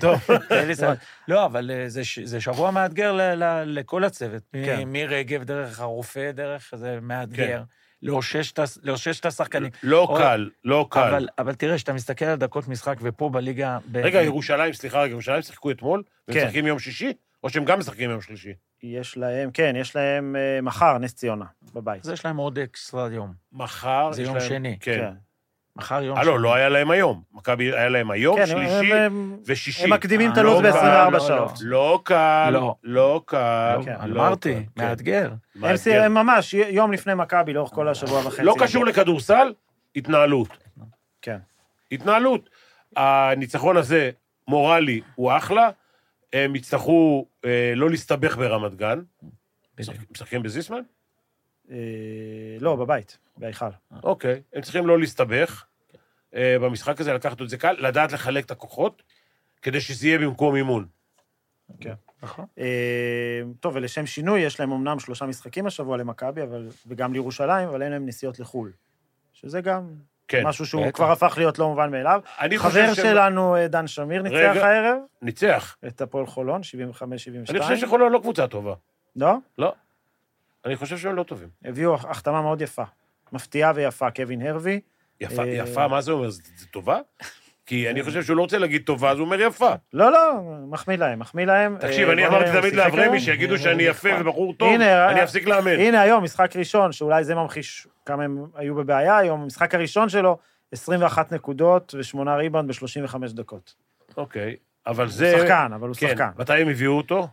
S2: טוב.
S4: לא, אבל אה, זה שבוע מאתגר ל- ל- לכל הצוות.
S3: כן.
S4: מרגב, דרך הרופא, דרך זה מאתגר.
S2: כן.
S4: לאושש את השחקנים.
S2: לא
S4: או-
S2: קל, לא קל.
S4: אבל, אבל תראה, כשאתה מסתכל על דקות משחק, ופה בליגה... ב-
S2: רגע, ירושלים, סליחה, רגע, ירושלים שיחקו אתמול? והם
S3: כן.
S2: משחקים יום שישי? או שהם גם משחקים יום שלישי?
S3: יש להם, כן, יש להם אה, מחר, נס ציונה, בבית.
S4: אז יש להם עוד אקסטרה יום.
S2: מחר
S4: זה יום
S2: להם-
S4: שני.
S2: כן.
S4: מחר יום
S2: הלו, לא היה להם היום. מכבי היה להם היום,
S3: כן,
S2: שלישי
S3: הם- הם-
S2: ושישי.
S3: הם מקדימים את
S4: אה,
S3: הלו"ז
S2: לא
S3: ב-24
S4: לא,
S3: שעות.
S2: לא קל,
S4: לא.
S2: לא קל.
S3: כן,
S2: לא
S4: אמרתי,
S2: קל, כן.
S4: מאתגר.
S3: הם
S2: מאתגר.
S3: הם ממש יום לפני מכבי לאורך כל השבוע וחצי.
S2: לא קשור לכדורסל, התנהלות.
S3: כן.
S2: התנהלות. הניצחון הזה, מורלי, הוא אחלה. הם יצטרכו אה, לא להסתבך ברמת גן. משחקים בזיסמן?
S3: אה, לא, בבית, בהיכל.
S2: אוקיי. הם צריכים לא להסתבך אה, במשחק הזה, לקחת את זה קל, לדעת לחלק את הכוחות, כדי שזה יהיה במקום אימון.
S3: כן.
S4: נכון.
S3: אה, טוב, ולשם שינוי, יש להם אמנם שלושה משחקים השבוע למכבי, וגם לירושלים, אבל אין להם נסיעות לחו"ל. שזה גם
S2: כן.
S3: משהו שהוא. כבר הפך להיות לא מובן מאליו.
S2: אני
S3: חבר שלנו, דן שמיר, ניצח
S2: רגע.
S3: הערב
S2: ניצח.
S3: את הפועל חולון, 75-72.
S2: אני חושב שחולון לא קבוצה טובה.
S3: לא?
S2: לא. אני חושב שהם לא טובים.
S3: הביאו החתמה מאוד יפה. מפתיעה ויפה, קווין הרווי.
S2: יפה,
S3: אה,
S2: יפה, מה זה אומר? זה טובה? כי אני חושב שהוא לא רוצה להגיד טובה, אז הוא אומר יפה.
S3: לא, לא, מחמיא להם, מחמיא להם.
S2: תקשיב,
S3: אה,
S2: אני
S3: בוא
S2: אמרתי
S3: הוא
S2: תמיד לאברמי. שיגידו שאני יפה ובחור טוב, אני
S3: אה,
S2: אפסיק לאמן.
S3: הנה היום, משחק ראשון, שאולי זה ממחיש כמה הם היו בבעיה היום, המשחק הראשון שלו, 21 נקודות ושמונה ריבאונד ב-35 דקות.
S2: אוקיי, אבל
S3: הוא
S2: זה...
S3: שחקן, אבל הוא
S2: כן,
S3: שחקן.
S2: מתי הם הביאו אותו?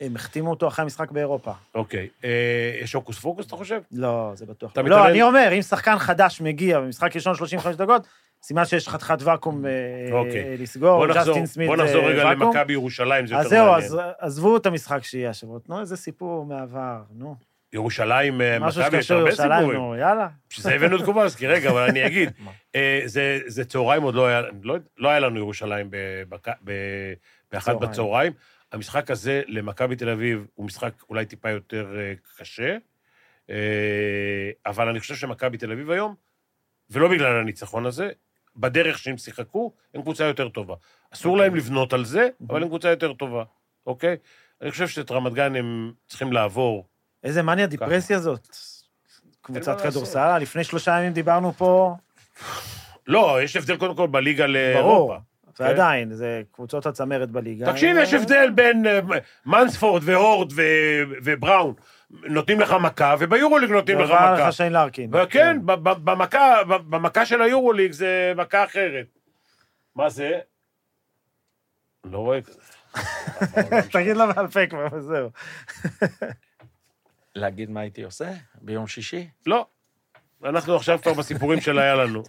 S3: הם החתימו אותו אחרי המשחק באירופה.
S2: אוקיי. אה, יש הוקוס פוקוס, אתה חושב?
S3: לא, זה בטוח.
S2: אתה
S3: לא,
S2: מתעלם?
S3: אני אומר, אם שחקן חדש מגיע במשחק ראשון 35 דקות, סימן שיש חתיכת ואקום אה,
S2: אוקיי.
S3: לסגור,
S2: בוא
S3: ג'סטין סמית
S2: בוא
S3: זה
S2: נחזור רגע
S3: ואקום.
S2: למכבי ירושלים, זה
S3: אז
S2: יותר
S3: זהו,
S2: מעניין.
S3: אז עזבו את המשחק שיהיה השבוע, תנו איזה סיפור מהעבר, נו.
S2: ירושלים, אה,
S3: משהו
S2: מכבי, יש
S3: שקשור
S2: הרבה סיפורים.
S3: נו, יאללה.
S2: בשביל זה הבאנו את קובלסקי, רגע, אבל אני אגיד. אה, זה- זה צהריים עוד לא היה, לא- לא היה לנו ירושלים באחת
S3: צהריים.
S2: בצהריים. המשחק הזה למכבי תל אביב הוא משחק אולי טיפה יותר אה, קשה, אה, אבל אני חושב שמכבי תל אביב היום, ולא בגלל הניצחון הזה, בדרך שהם שיחקו, הם קבוצה יותר טובה. אסור
S3: אוקיי.
S2: להם לבנות על זה, אבל הם קבוצה יותר טובה, אוקיי? אני חושב שאת רמת גן הם צריכים לעבור.
S3: איזה מניה דיפרסיה זאת. קבוצת. כדורסל, לפני שלושה ימים דיברנו פה,
S2: לא, יש הבדל קודם כל בליגה
S3: ברור,
S2: לאירופה.
S3: ועדיין, זה קבוצות הצמרת בליגה.
S2: תקשיב, יש הבדל בין אה, מנספורד והורד ו- ובראון. נותנים לך מכה, וביורוליג נותנים לך מכה.
S3: לך שיין לארקין.
S2: ב- ב- במכה, במכה של היורוליג זה מכה אחרת. מה זה? לא רואה כזה.
S3: תגיד לה בעל פה כבר, וזהו.
S4: להגיד מה הייתי עושה ביום שישי?
S2: לא. אנחנו עכשיו כבר בסיפורים של היה לנו.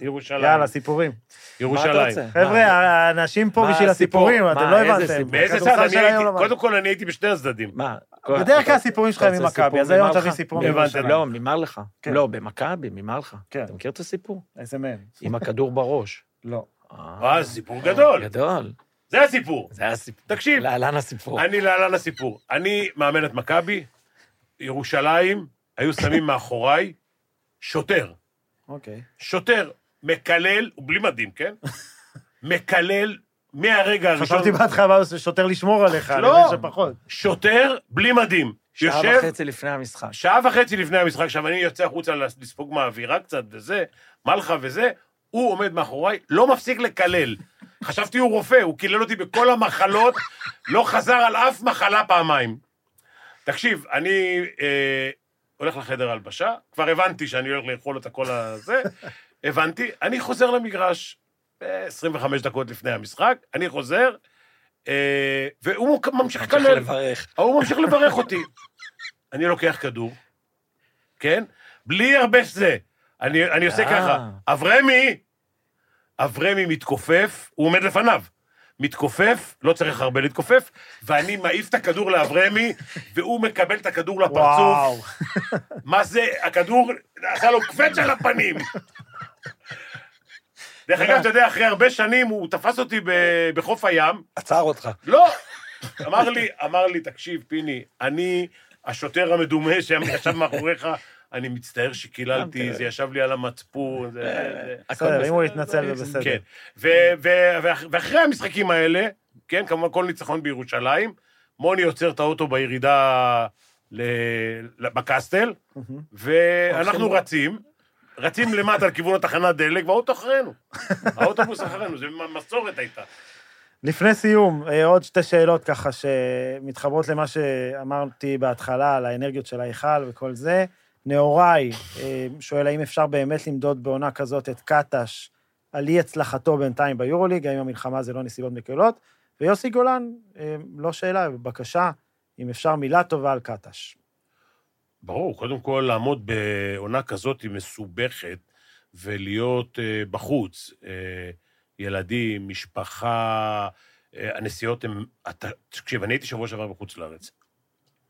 S2: ירושלים.
S3: יאללה, סיפורים.
S4: מה אתה
S2: ירושלים.
S4: רוצה?
S3: חבר'ה, האנשים פה בשביל
S4: הסיפור?
S3: הסיפורים, אתם לא הבנתם.
S4: סיפור?
S2: באיזה צד? קודם כל אני הייתי בשני הצדדים.
S4: מה?
S3: בדרך כלל הסיפורים שלך הם ממכבי, אז היום? תביא סיפור מירושלים.
S4: לא, ממר לך.
S3: כן.
S4: לא, במכבי, ממר לך.
S3: כן.
S4: אתה מכיר את הסיפור?
S3: איזה מהם?
S4: עם הכדור בראש.
S3: לא.
S2: אה, סיפור גדול.
S4: גדול.
S2: זה הסיפור.
S4: זה הסיפור.
S2: תקשיב.
S4: להלן הסיפור.
S2: אני להלן הסיפור. אני מאמן את מכבי, ירושלים, היו שמים מאחוריי שוטר.
S3: אוקיי.
S2: שוטר מקלל, הוא בלי מדים, כן? מקלל מהרגע הראשון.
S3: חשבתי בהתחלה מה זה שוטר לשמור עליך, אני
S2: לא.
S3: מבין שפחות.
S2: שוטר בלי מדים.
S4: שעה
S2: יושב
S4: וחצי לפני המשחק.
S2: שעה וחצי לפני המשחק, עכשיו אני יוצא החוצה לספוג מהאווירה קצת וזה, מלכה וזה, הוא עומד מאחוריי, לא מפסיק לקלל. חשבתי הוא רופא, הוא קילל אותי בכל המחלות, לא חזר על אף מחלה פעמיים. תקשיב, אני אה, הולך לחדר הלבשה, כבר הבנתי שאני הולך לאכול את הכל הזה, הבנתי, אני חוזר למגרש אה, 25 דקות לפני המשחק, אני חוזר, אה, והוא ממשיך לקלל. ההוא ממשיך לברך אותי. אני לוקח כדור, כן? בלי הרבה זה. אני, אני עושה
S4: אה.
S2: ככה, אברמי, אברמי מתכופף, הוא עומד לפניו. מתכופף, לא צריך הרבה להתכופף, ואני מעיף את הכדור לאברמי, והוא מקבל את הכדור לפרצוף. מה זה, הכדור עשה לו קפץ על הפנים. דרך אגב, אתה יודע, אחרי הרבה שנים הוא תפס אותי בחוף הים,
S4: עצר אותך.
S2: לא. אמר לי, אמר לי, תקשיב, פיני, אני השוטר המדומה שישב מאחוריך, אני מצטער שקיללתי, זה ישב לי על המצפון, זה... זה-
S3: בסדר, אם הוא יתנצל זה בסדר.
S2: כן. ו- ו- ואח- ואחרי המשחקים האלה, כן, כמובן כל ניצחון בירושלים, מוני עוצר את האוטו בירידה ל- ל- בקסטל. ואנחנו רצים, רצים למטה לכיוון התחנת דלק, והאוטו אחרינו. האוטובוס אחרינו, זו מסורת הייתה.
S3: לפני סיום, אה, עוד שתי שאלות ככה שמתחברות למה שאמרתי בהתחלה, על האנרגיות של ההיכל וכל זה. נאוריי אה, שואל האם אפשר באמת למדוד בעונה כזאת את קטש על אי הצלחתו בינתיים ביורוליג, האם המלחמה זה לא נסיבות מקלות? ויוסי גולן, אה, לא שאלה, בקשה, אם אפשר מילה טובה על קטש.
S2: ברור, קודם כל לעמוד בעונה כזאת היא מסובכת ולהיות אה, בחוץ, ילדים, משפחה, הנסיעות הן... תקשיב, אני הייתי שבוע שעבר בחוץ לארץ.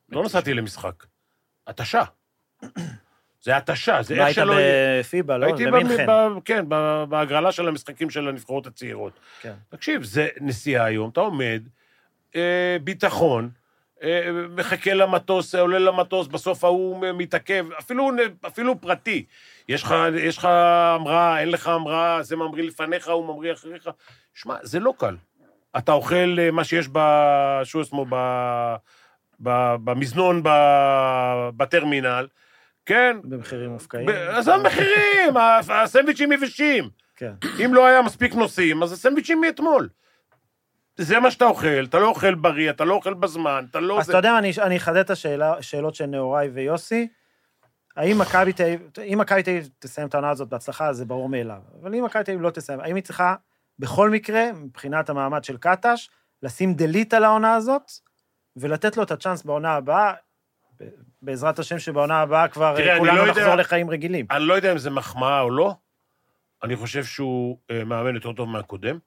S2: לא נסעתי למשחק. התשה. זה התשה, זה איך
S3: היית
S2: שלא... יהיה.
S3: בפיבה, לא?
S2: הייתי
S3: במינכן.
S2: ב, ב, כן, בהגרלה של המשחקים של הנבחרות הצעירות.
S3: כן.
S2: תקשיב, זה נסיעה היום, אתה עומד, אה, ביטחון, אה, מחכה למטוס, עולה למטוס, בסוף ההוא מתעכב, אפילו, אפילו פרטי. יש לך, יש לך המראה, אין לך המראה, זה ממריא לפניך, הוא ממריא אחריך. שמע, זה לא קל. אתה אוכל אה, מה שיש בשו עצמו, ב- ב- במזנון ב- בטרמינל, כן,
S3: במחירים מופקעים.
S2: עזוב מחירים, הסנדוויצ'ים יבשים.
S3: כן.
S2: אם לא היה מספיק נוסעים, אז הסנדוויצ'ים מאתמול. זה מה שאתה אוכל, אתה לא אוכל בריא, אתה לא אוכל בזמן, אתה לא...
S3: אז אתה יודע מה, אני- אחדד את השאלות של נאוריי ויוסי. האם מכבי תל אביב, אם מכבי תל אביב תסיים את העונה הזאת בהצלחה, זה ברור מאליו. אבל אם מכבי תל אביב לא תסיים, האם היא צריכה, בכל מקרה, מבחינת המעמד של קטש, לשים דליט על העונה הזאת, ולתת לו את הצ'אנס בעונה הבאה, בעזרת השם שבעונה הבאה כבר
S2: תראה,
S3: אה,
S2: אני
S3: כולנו
S2: לא יודע-
S3: נחזור לחיים רגילים.
S2: אני לא יודע אם זה מחמאה או לא, אני חושב שהוא אה, מאמן יותר טוב מהקודם.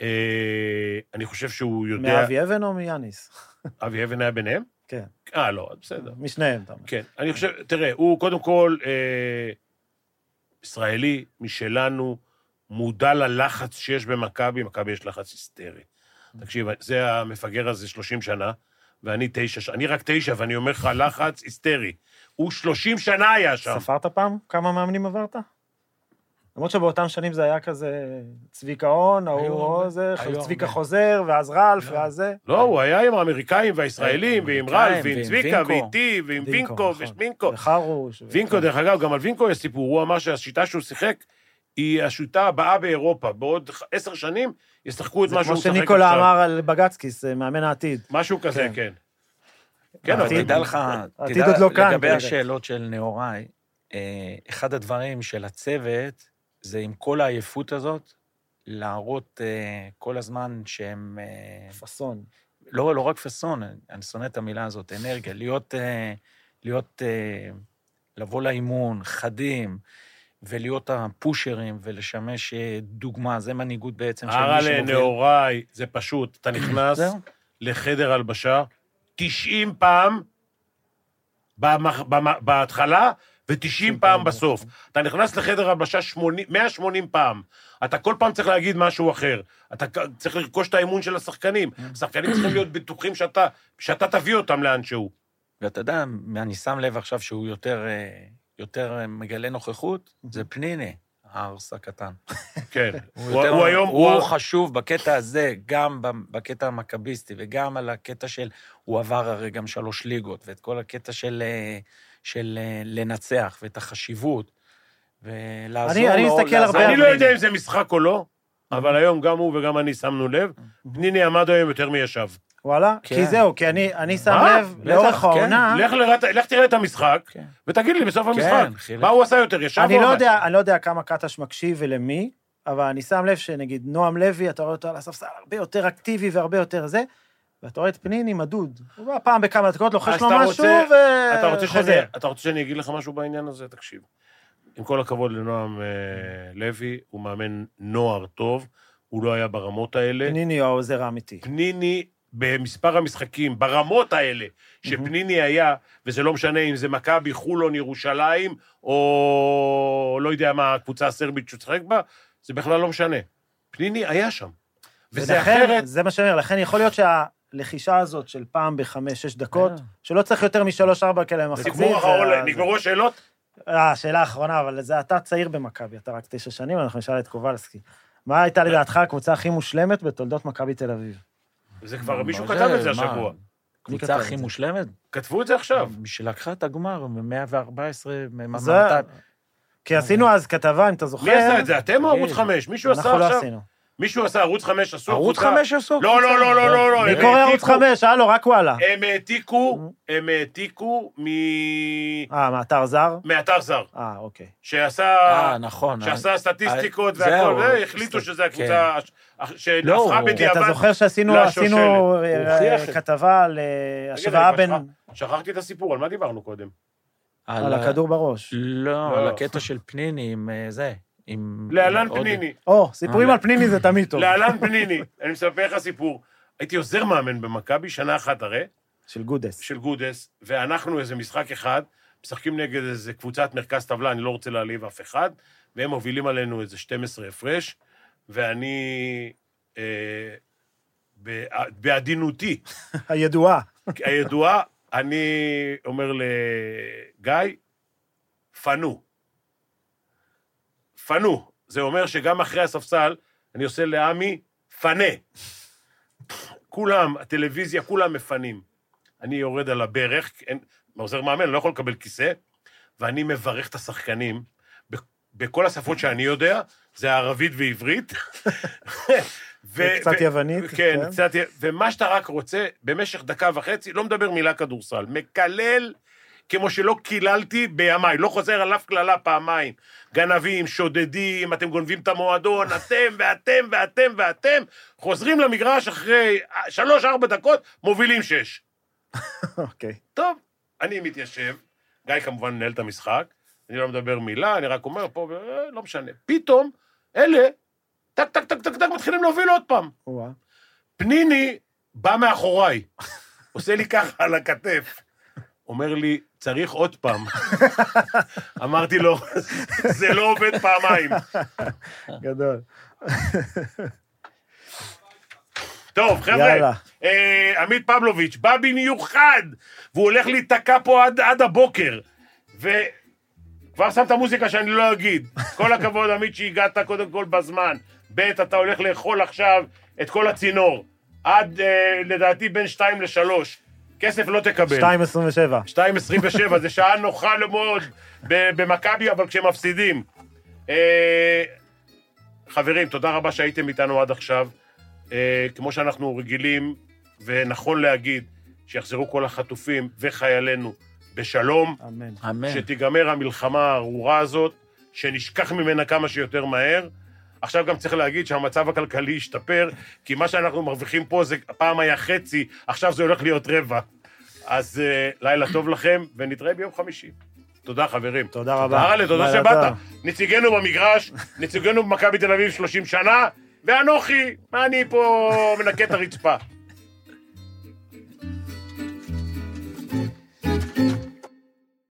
S2: אה, אני חושב שהוא יודע...
S3: מאבי אבן או מיאניס?
S2: אבי אבן היה ביניהם?
S3: כן,
S2: אה, לא, בסדר.
S3: משניהם, אתה אומר.
S2: כן, אני חושב, תראה, הוא קודם כל אה, ישראלי משלנו, מודע ללחץ שיש במכבי, מכבי יש לחץ היסטרי. תקשיב, זה המפגר הזה 30 שנה, ואני תשע, ש- אני רק תשע, ואני אומר לך, לחץ היסטרי. הוא 30 שנה היה שם.
S3: ספרת פעם כמה מאמנים עברת? למרות שבאותם שנים זה היה כזה צביקה הון, ההוא, זה, צביקה. חוזר, ואז רלף,
S4: לא.
S3: ואז זה.
S2: לא, הוא היה עם האמריקאים והישראלים, ועם רלף, ועם צביקה. ואיתי, ועם וינקו,
S3: נכון.
S2: ושמינקו.
S3: וחרוש.
S2: וינקו, דרך אגב, גם על וינקו יש סיפור, הוא אמר שהשיטה שהוא שיחק היא השיטה הבאה באירופה. בעוד עשר שנים ישחקו את
S3: זה
S2: מה
S3: כמו
S2: שהוא משחק עכשיו.
S3: שניקולה אמר על בגצקיס, אה, מאמן העתיד.
S2: משהו כזה,
S3: כן.
S2: כן. כן,
S4: אבל
S3: העתיד-
S4: תדע לך,
S3: העתיד
S4: תדע,
S3: עוד לא כאן,
S4: לגבי. השאלות של נאוריי, אה, אחד הדברים של הצוות, זה עם כל העייפות הזאת, להראות אה, כל הזמן שהם...
S3: פאסון.
S4: לא, לא רק פאסון, אני שונא את המילה הזאת, אנרגיה, להיות, להיות, לבוא לאימון, חדים, ולהיות הפושרים, ולשמש אה, דוגמה, זה מנהיגות בעצם של מי שמוביל.
S2: לנאוריי, זה פשוט, אתה נכנס. לחדר הלבשה 90 פעם במח- במ- בהתחלה ו-90 פעם בסוף. אתה נכנס לחדר הלבשה 80 180 פעם. אתה כל פעם צריך להגיד משהו אחר. אתה צריך לרכוש את האמון של השחקנים. השחקנים צריכים להיות בטוחים שאתה, שאתה תביא אותם לאנשהו.
S4: ואתה יודע, אני שם לב עכשיו שהוא יותר, אה, יותר אה, מגלה נוכחות, זה פניני, הארס הקטן.
S2: כן.
S4: הוא, יותר,
S2: הוא היום...
S4: הוא,
S2: הוא,
S4: חשוב בקטע הזה, גם ב- בקטע המכביסטי, וגם על הקטע של, הוא עבר הרי גם שלוש ליגות, ואת כל הקטע של, אה, של אה, לנצח, ואת החשיבות, ולעזור
S3: אני- אני
S4: לו,
S3: מסתכל
S4: לעזור
S3: הרבה
S2: אני לא. יודע אם זה משחק או לא, אבל היום גם הוא וגם אני שמנו לב, פניני עמד היום יותר מישב.
S3: וואלה?
S4: כן.
S3: כי זהו, כי אני אני שם
S2: מה?
S3: לב, לאורך
S4: כן.
S3: העונה,
S2: לך לראות- לך תראה את המשחק,
S4: כן.
S2: ותגיד לי בסוף המשחק,
S4: חילק.
S2: מה הוא עשה יותר, ישב
S3: אני
S2: או
S3: לא
S2: עמד?
S3: יודע, אני לא יודע כמה קטש מקשיב ולמי, אבל אני שם לב שנגיד נועם לוי, אתה רואה אותו על הספסל הרבה יותר אקטיבי והרבה יותר זה, ואתה רואה את פניני מדוד. הוא בא פעם בכמה דקות, לוחש לו
S2: אתה
S3: משהו, וחוזר.
S2: אתה רוצה שאני אגיד לך משהו בעניין הזה? תקשיב. עם כל הכבוד לנועם אה, לוי, הוא מאמן נוער טוב, הוא לא היה ברמות האלה.
S3: פניני הוא העוזר האמיתי.
S2: פניני, במספר המשחקים, ברמות האלה, שפניני היה, וזה לא משנה אם זה מכבי, חולון, ירושלים, או לא יודע מה, הקבוצה הסרבית שהוא שיחק בה, זה בכלל לא משנה. פניני היה שם. וזה
S3: ולכן,
S2: אחרת,
S3: זה מה שאני אומר, לכן יכול להיות שהלחישה הזאת של פעם בחמש-שש דקות,
S4: אה.
S3: שלא צריך יותר משלוש-ארבע כאלה מחצית.
S2: נגמרו אחרון,
S3: זה-
S2: נגמרו השאלות?
S3: אה, שאלה האחרונה, אבל זה אתה צעיר במכבי, אתה רק תשע שנים, אנחנו נשאל את קובלסקי. מה הייתה לדעתך הקבוצה הכי מושלמת בתולדות מכבי תל אביב?
S2: זה כבר, מישהו כתב את זה? השבוע.
S4: קבוצה
S3: כתב
S4: הכי? מושלמת?
S2: כתבו את זה עכשיו.
S4: שלקחה את הגמר, מ-114,
S3: זה... כי עשינו אז כתבה, אם אתה זוכר.
S2: מי עשה את זה? אתם או
S4: תגיד.
S2: ערוץ 5? מישהו עשה
S3: אנחנו לא
S2: עכשיו?
S3: עשינו.
S2: מישהו עשה ערוץ 5 עשו
S4: ערוץ
S2: קבוצה?
S4: 5 עשו
S2: לא, לא, לא, לא, לא, לא.
S3: מי קורא ערוץ
S2: העתיקו-
S3: חמש? הלו, רק וואלה.
S2: הם העתיקו, הם העתיקו מ...
S3: אה, מאתר זר?
S2: מאתר זר,
S3: אה, אוקיי.
S2: שעשה...
S4: אה, נכון.
S2: שעשה סטטיסטיקות
S4: זהו,
S2: והכל, והחליטו שזו הקבוצה
S4: לא,
S2: שהפכה
S4: הוא-
S3: כי
S2: בדיעבד.
S3: אתה זוכר שעשינו
S2: לשושלת.
S3: עשינו,
S4: הוא
S3: אה, כתבה על אה, השוואה בין...
S2: שכחתי את הסיפור, על מה דיברנו קודם?
S3: על הכדור בראש.
S4: לא,
S2: לא.
S4: על הקטע של פניני עם אה, זה, עם...
S2: להלן פניני,
S3: או, סיפורים
S4: אה,
S3: על פניני זה תמיד טוב.
S2: להלן פניני. אני מספר לך סיפור. הייתי עוזר מאמן במכבי, שנה אחת הרי,
S3: של גודס.
S2: של גודס, ואנחנו איזה משחק אחד, משחקים נגד איזה קבוצת מרכז טבלה, אני לא רוצה להעליב אף אחד, והם מובילים עלינו איזה 12 הפרש, ואני אה, בע- בעדינותי
S3: הידועה.
S2: הידועה, אני אומר לגיא, פנו. פנו. זה אומר שגם אחרי הספסל, אני עושה לעמי, פנה. כולם, הטלוויזיה, כולם מפנים. אני יורד על הברך, אין, עוזר מאמן, לא יכול לקבל כיסא, ואני מברך את השחקנים בכל השפות שאני יודע, זה ערבית ועברית. ו-
S3: וקצת
S2: ו-
S3: יוונית,
S2: כן,
S3: כן.
S2: קצת, ומה שאתה רק רוצה, במשך דקה וחצי, לא מדבר מילה כדורסל, מקלל כמו שלא קיללתי בימיי, לא חוזר על אף קללה פעמיים. גנבים, שודדים, אתם גונבים את המועדון, אתם ואתם ואתם ואתם, חוזרים למגרש אחרי שלוש-ארבע דקות, מובילים שש.
S3: אוקיי.
S2: טוב, אני מתיישב, גיא כמובן מנהל את המשחק, אני לא מדבר מילה, אני רק אומר פה, אה, לא משנה. פתאום, אלה, טק, טק, טק, טק, טק, מתחילים להוביל עוד פעם. פניני בא מאחוריי, עושה לי ככה על הכתף, אומר לי, צריך עוד פעם. אמרתי לו, זה לא עובד פעמיים.
S3: גדול.
S2: טוב, חבר'ה. אה, עמית פבלוביץ' בא במיוחד, והוא הולך להיתקע פה עד, עד הבוקר. וכבר שם את המוזיקה שאני לא אגיד. כל הכבוד, עמית, שהגעת קודם כל בזמן. ב', אתה הולך לאכול עכשיו את כל הצינור. עד, אה, לדעתי, בין 2 ל-3. כסף לא תקבל.
S3: 2.27.
S2: 2.27, זה שעה נוחה מאוד במכבי, אבל כשמפסידים. אה, חברים, תודה רבה שהייתם איתנו עד עכשיו. אה, כמו שאנחנו רגילים, ונכון להגיד, שיחזרו כל החטופים וחיילינו בשלום,
S3: אמן.
S4: אמן.
S2: שתיגמר המלחמה הארורה הזאת, שנשכח ממנה כמה שיותר מהר. עכשיו גם צריך להגיד שהמצב הכלכלי השתפר, כי מה שאנחנו מרוויחים פה זה פעם היה חצי, עכשיו זה הולך להיות רבע. אז אה, לילה טוב לכם, ונתראה ביום חמישי. תודה, חברים.
S3: תודה רבה.
S2: תודה
S3: לילה
S2: שבאת.
S3: טוב.
S2: נציגנו במגרש, נציגנו במכבי תל אביב 30 שנה, ואנוכי, אני פה מנקה את הרצפה.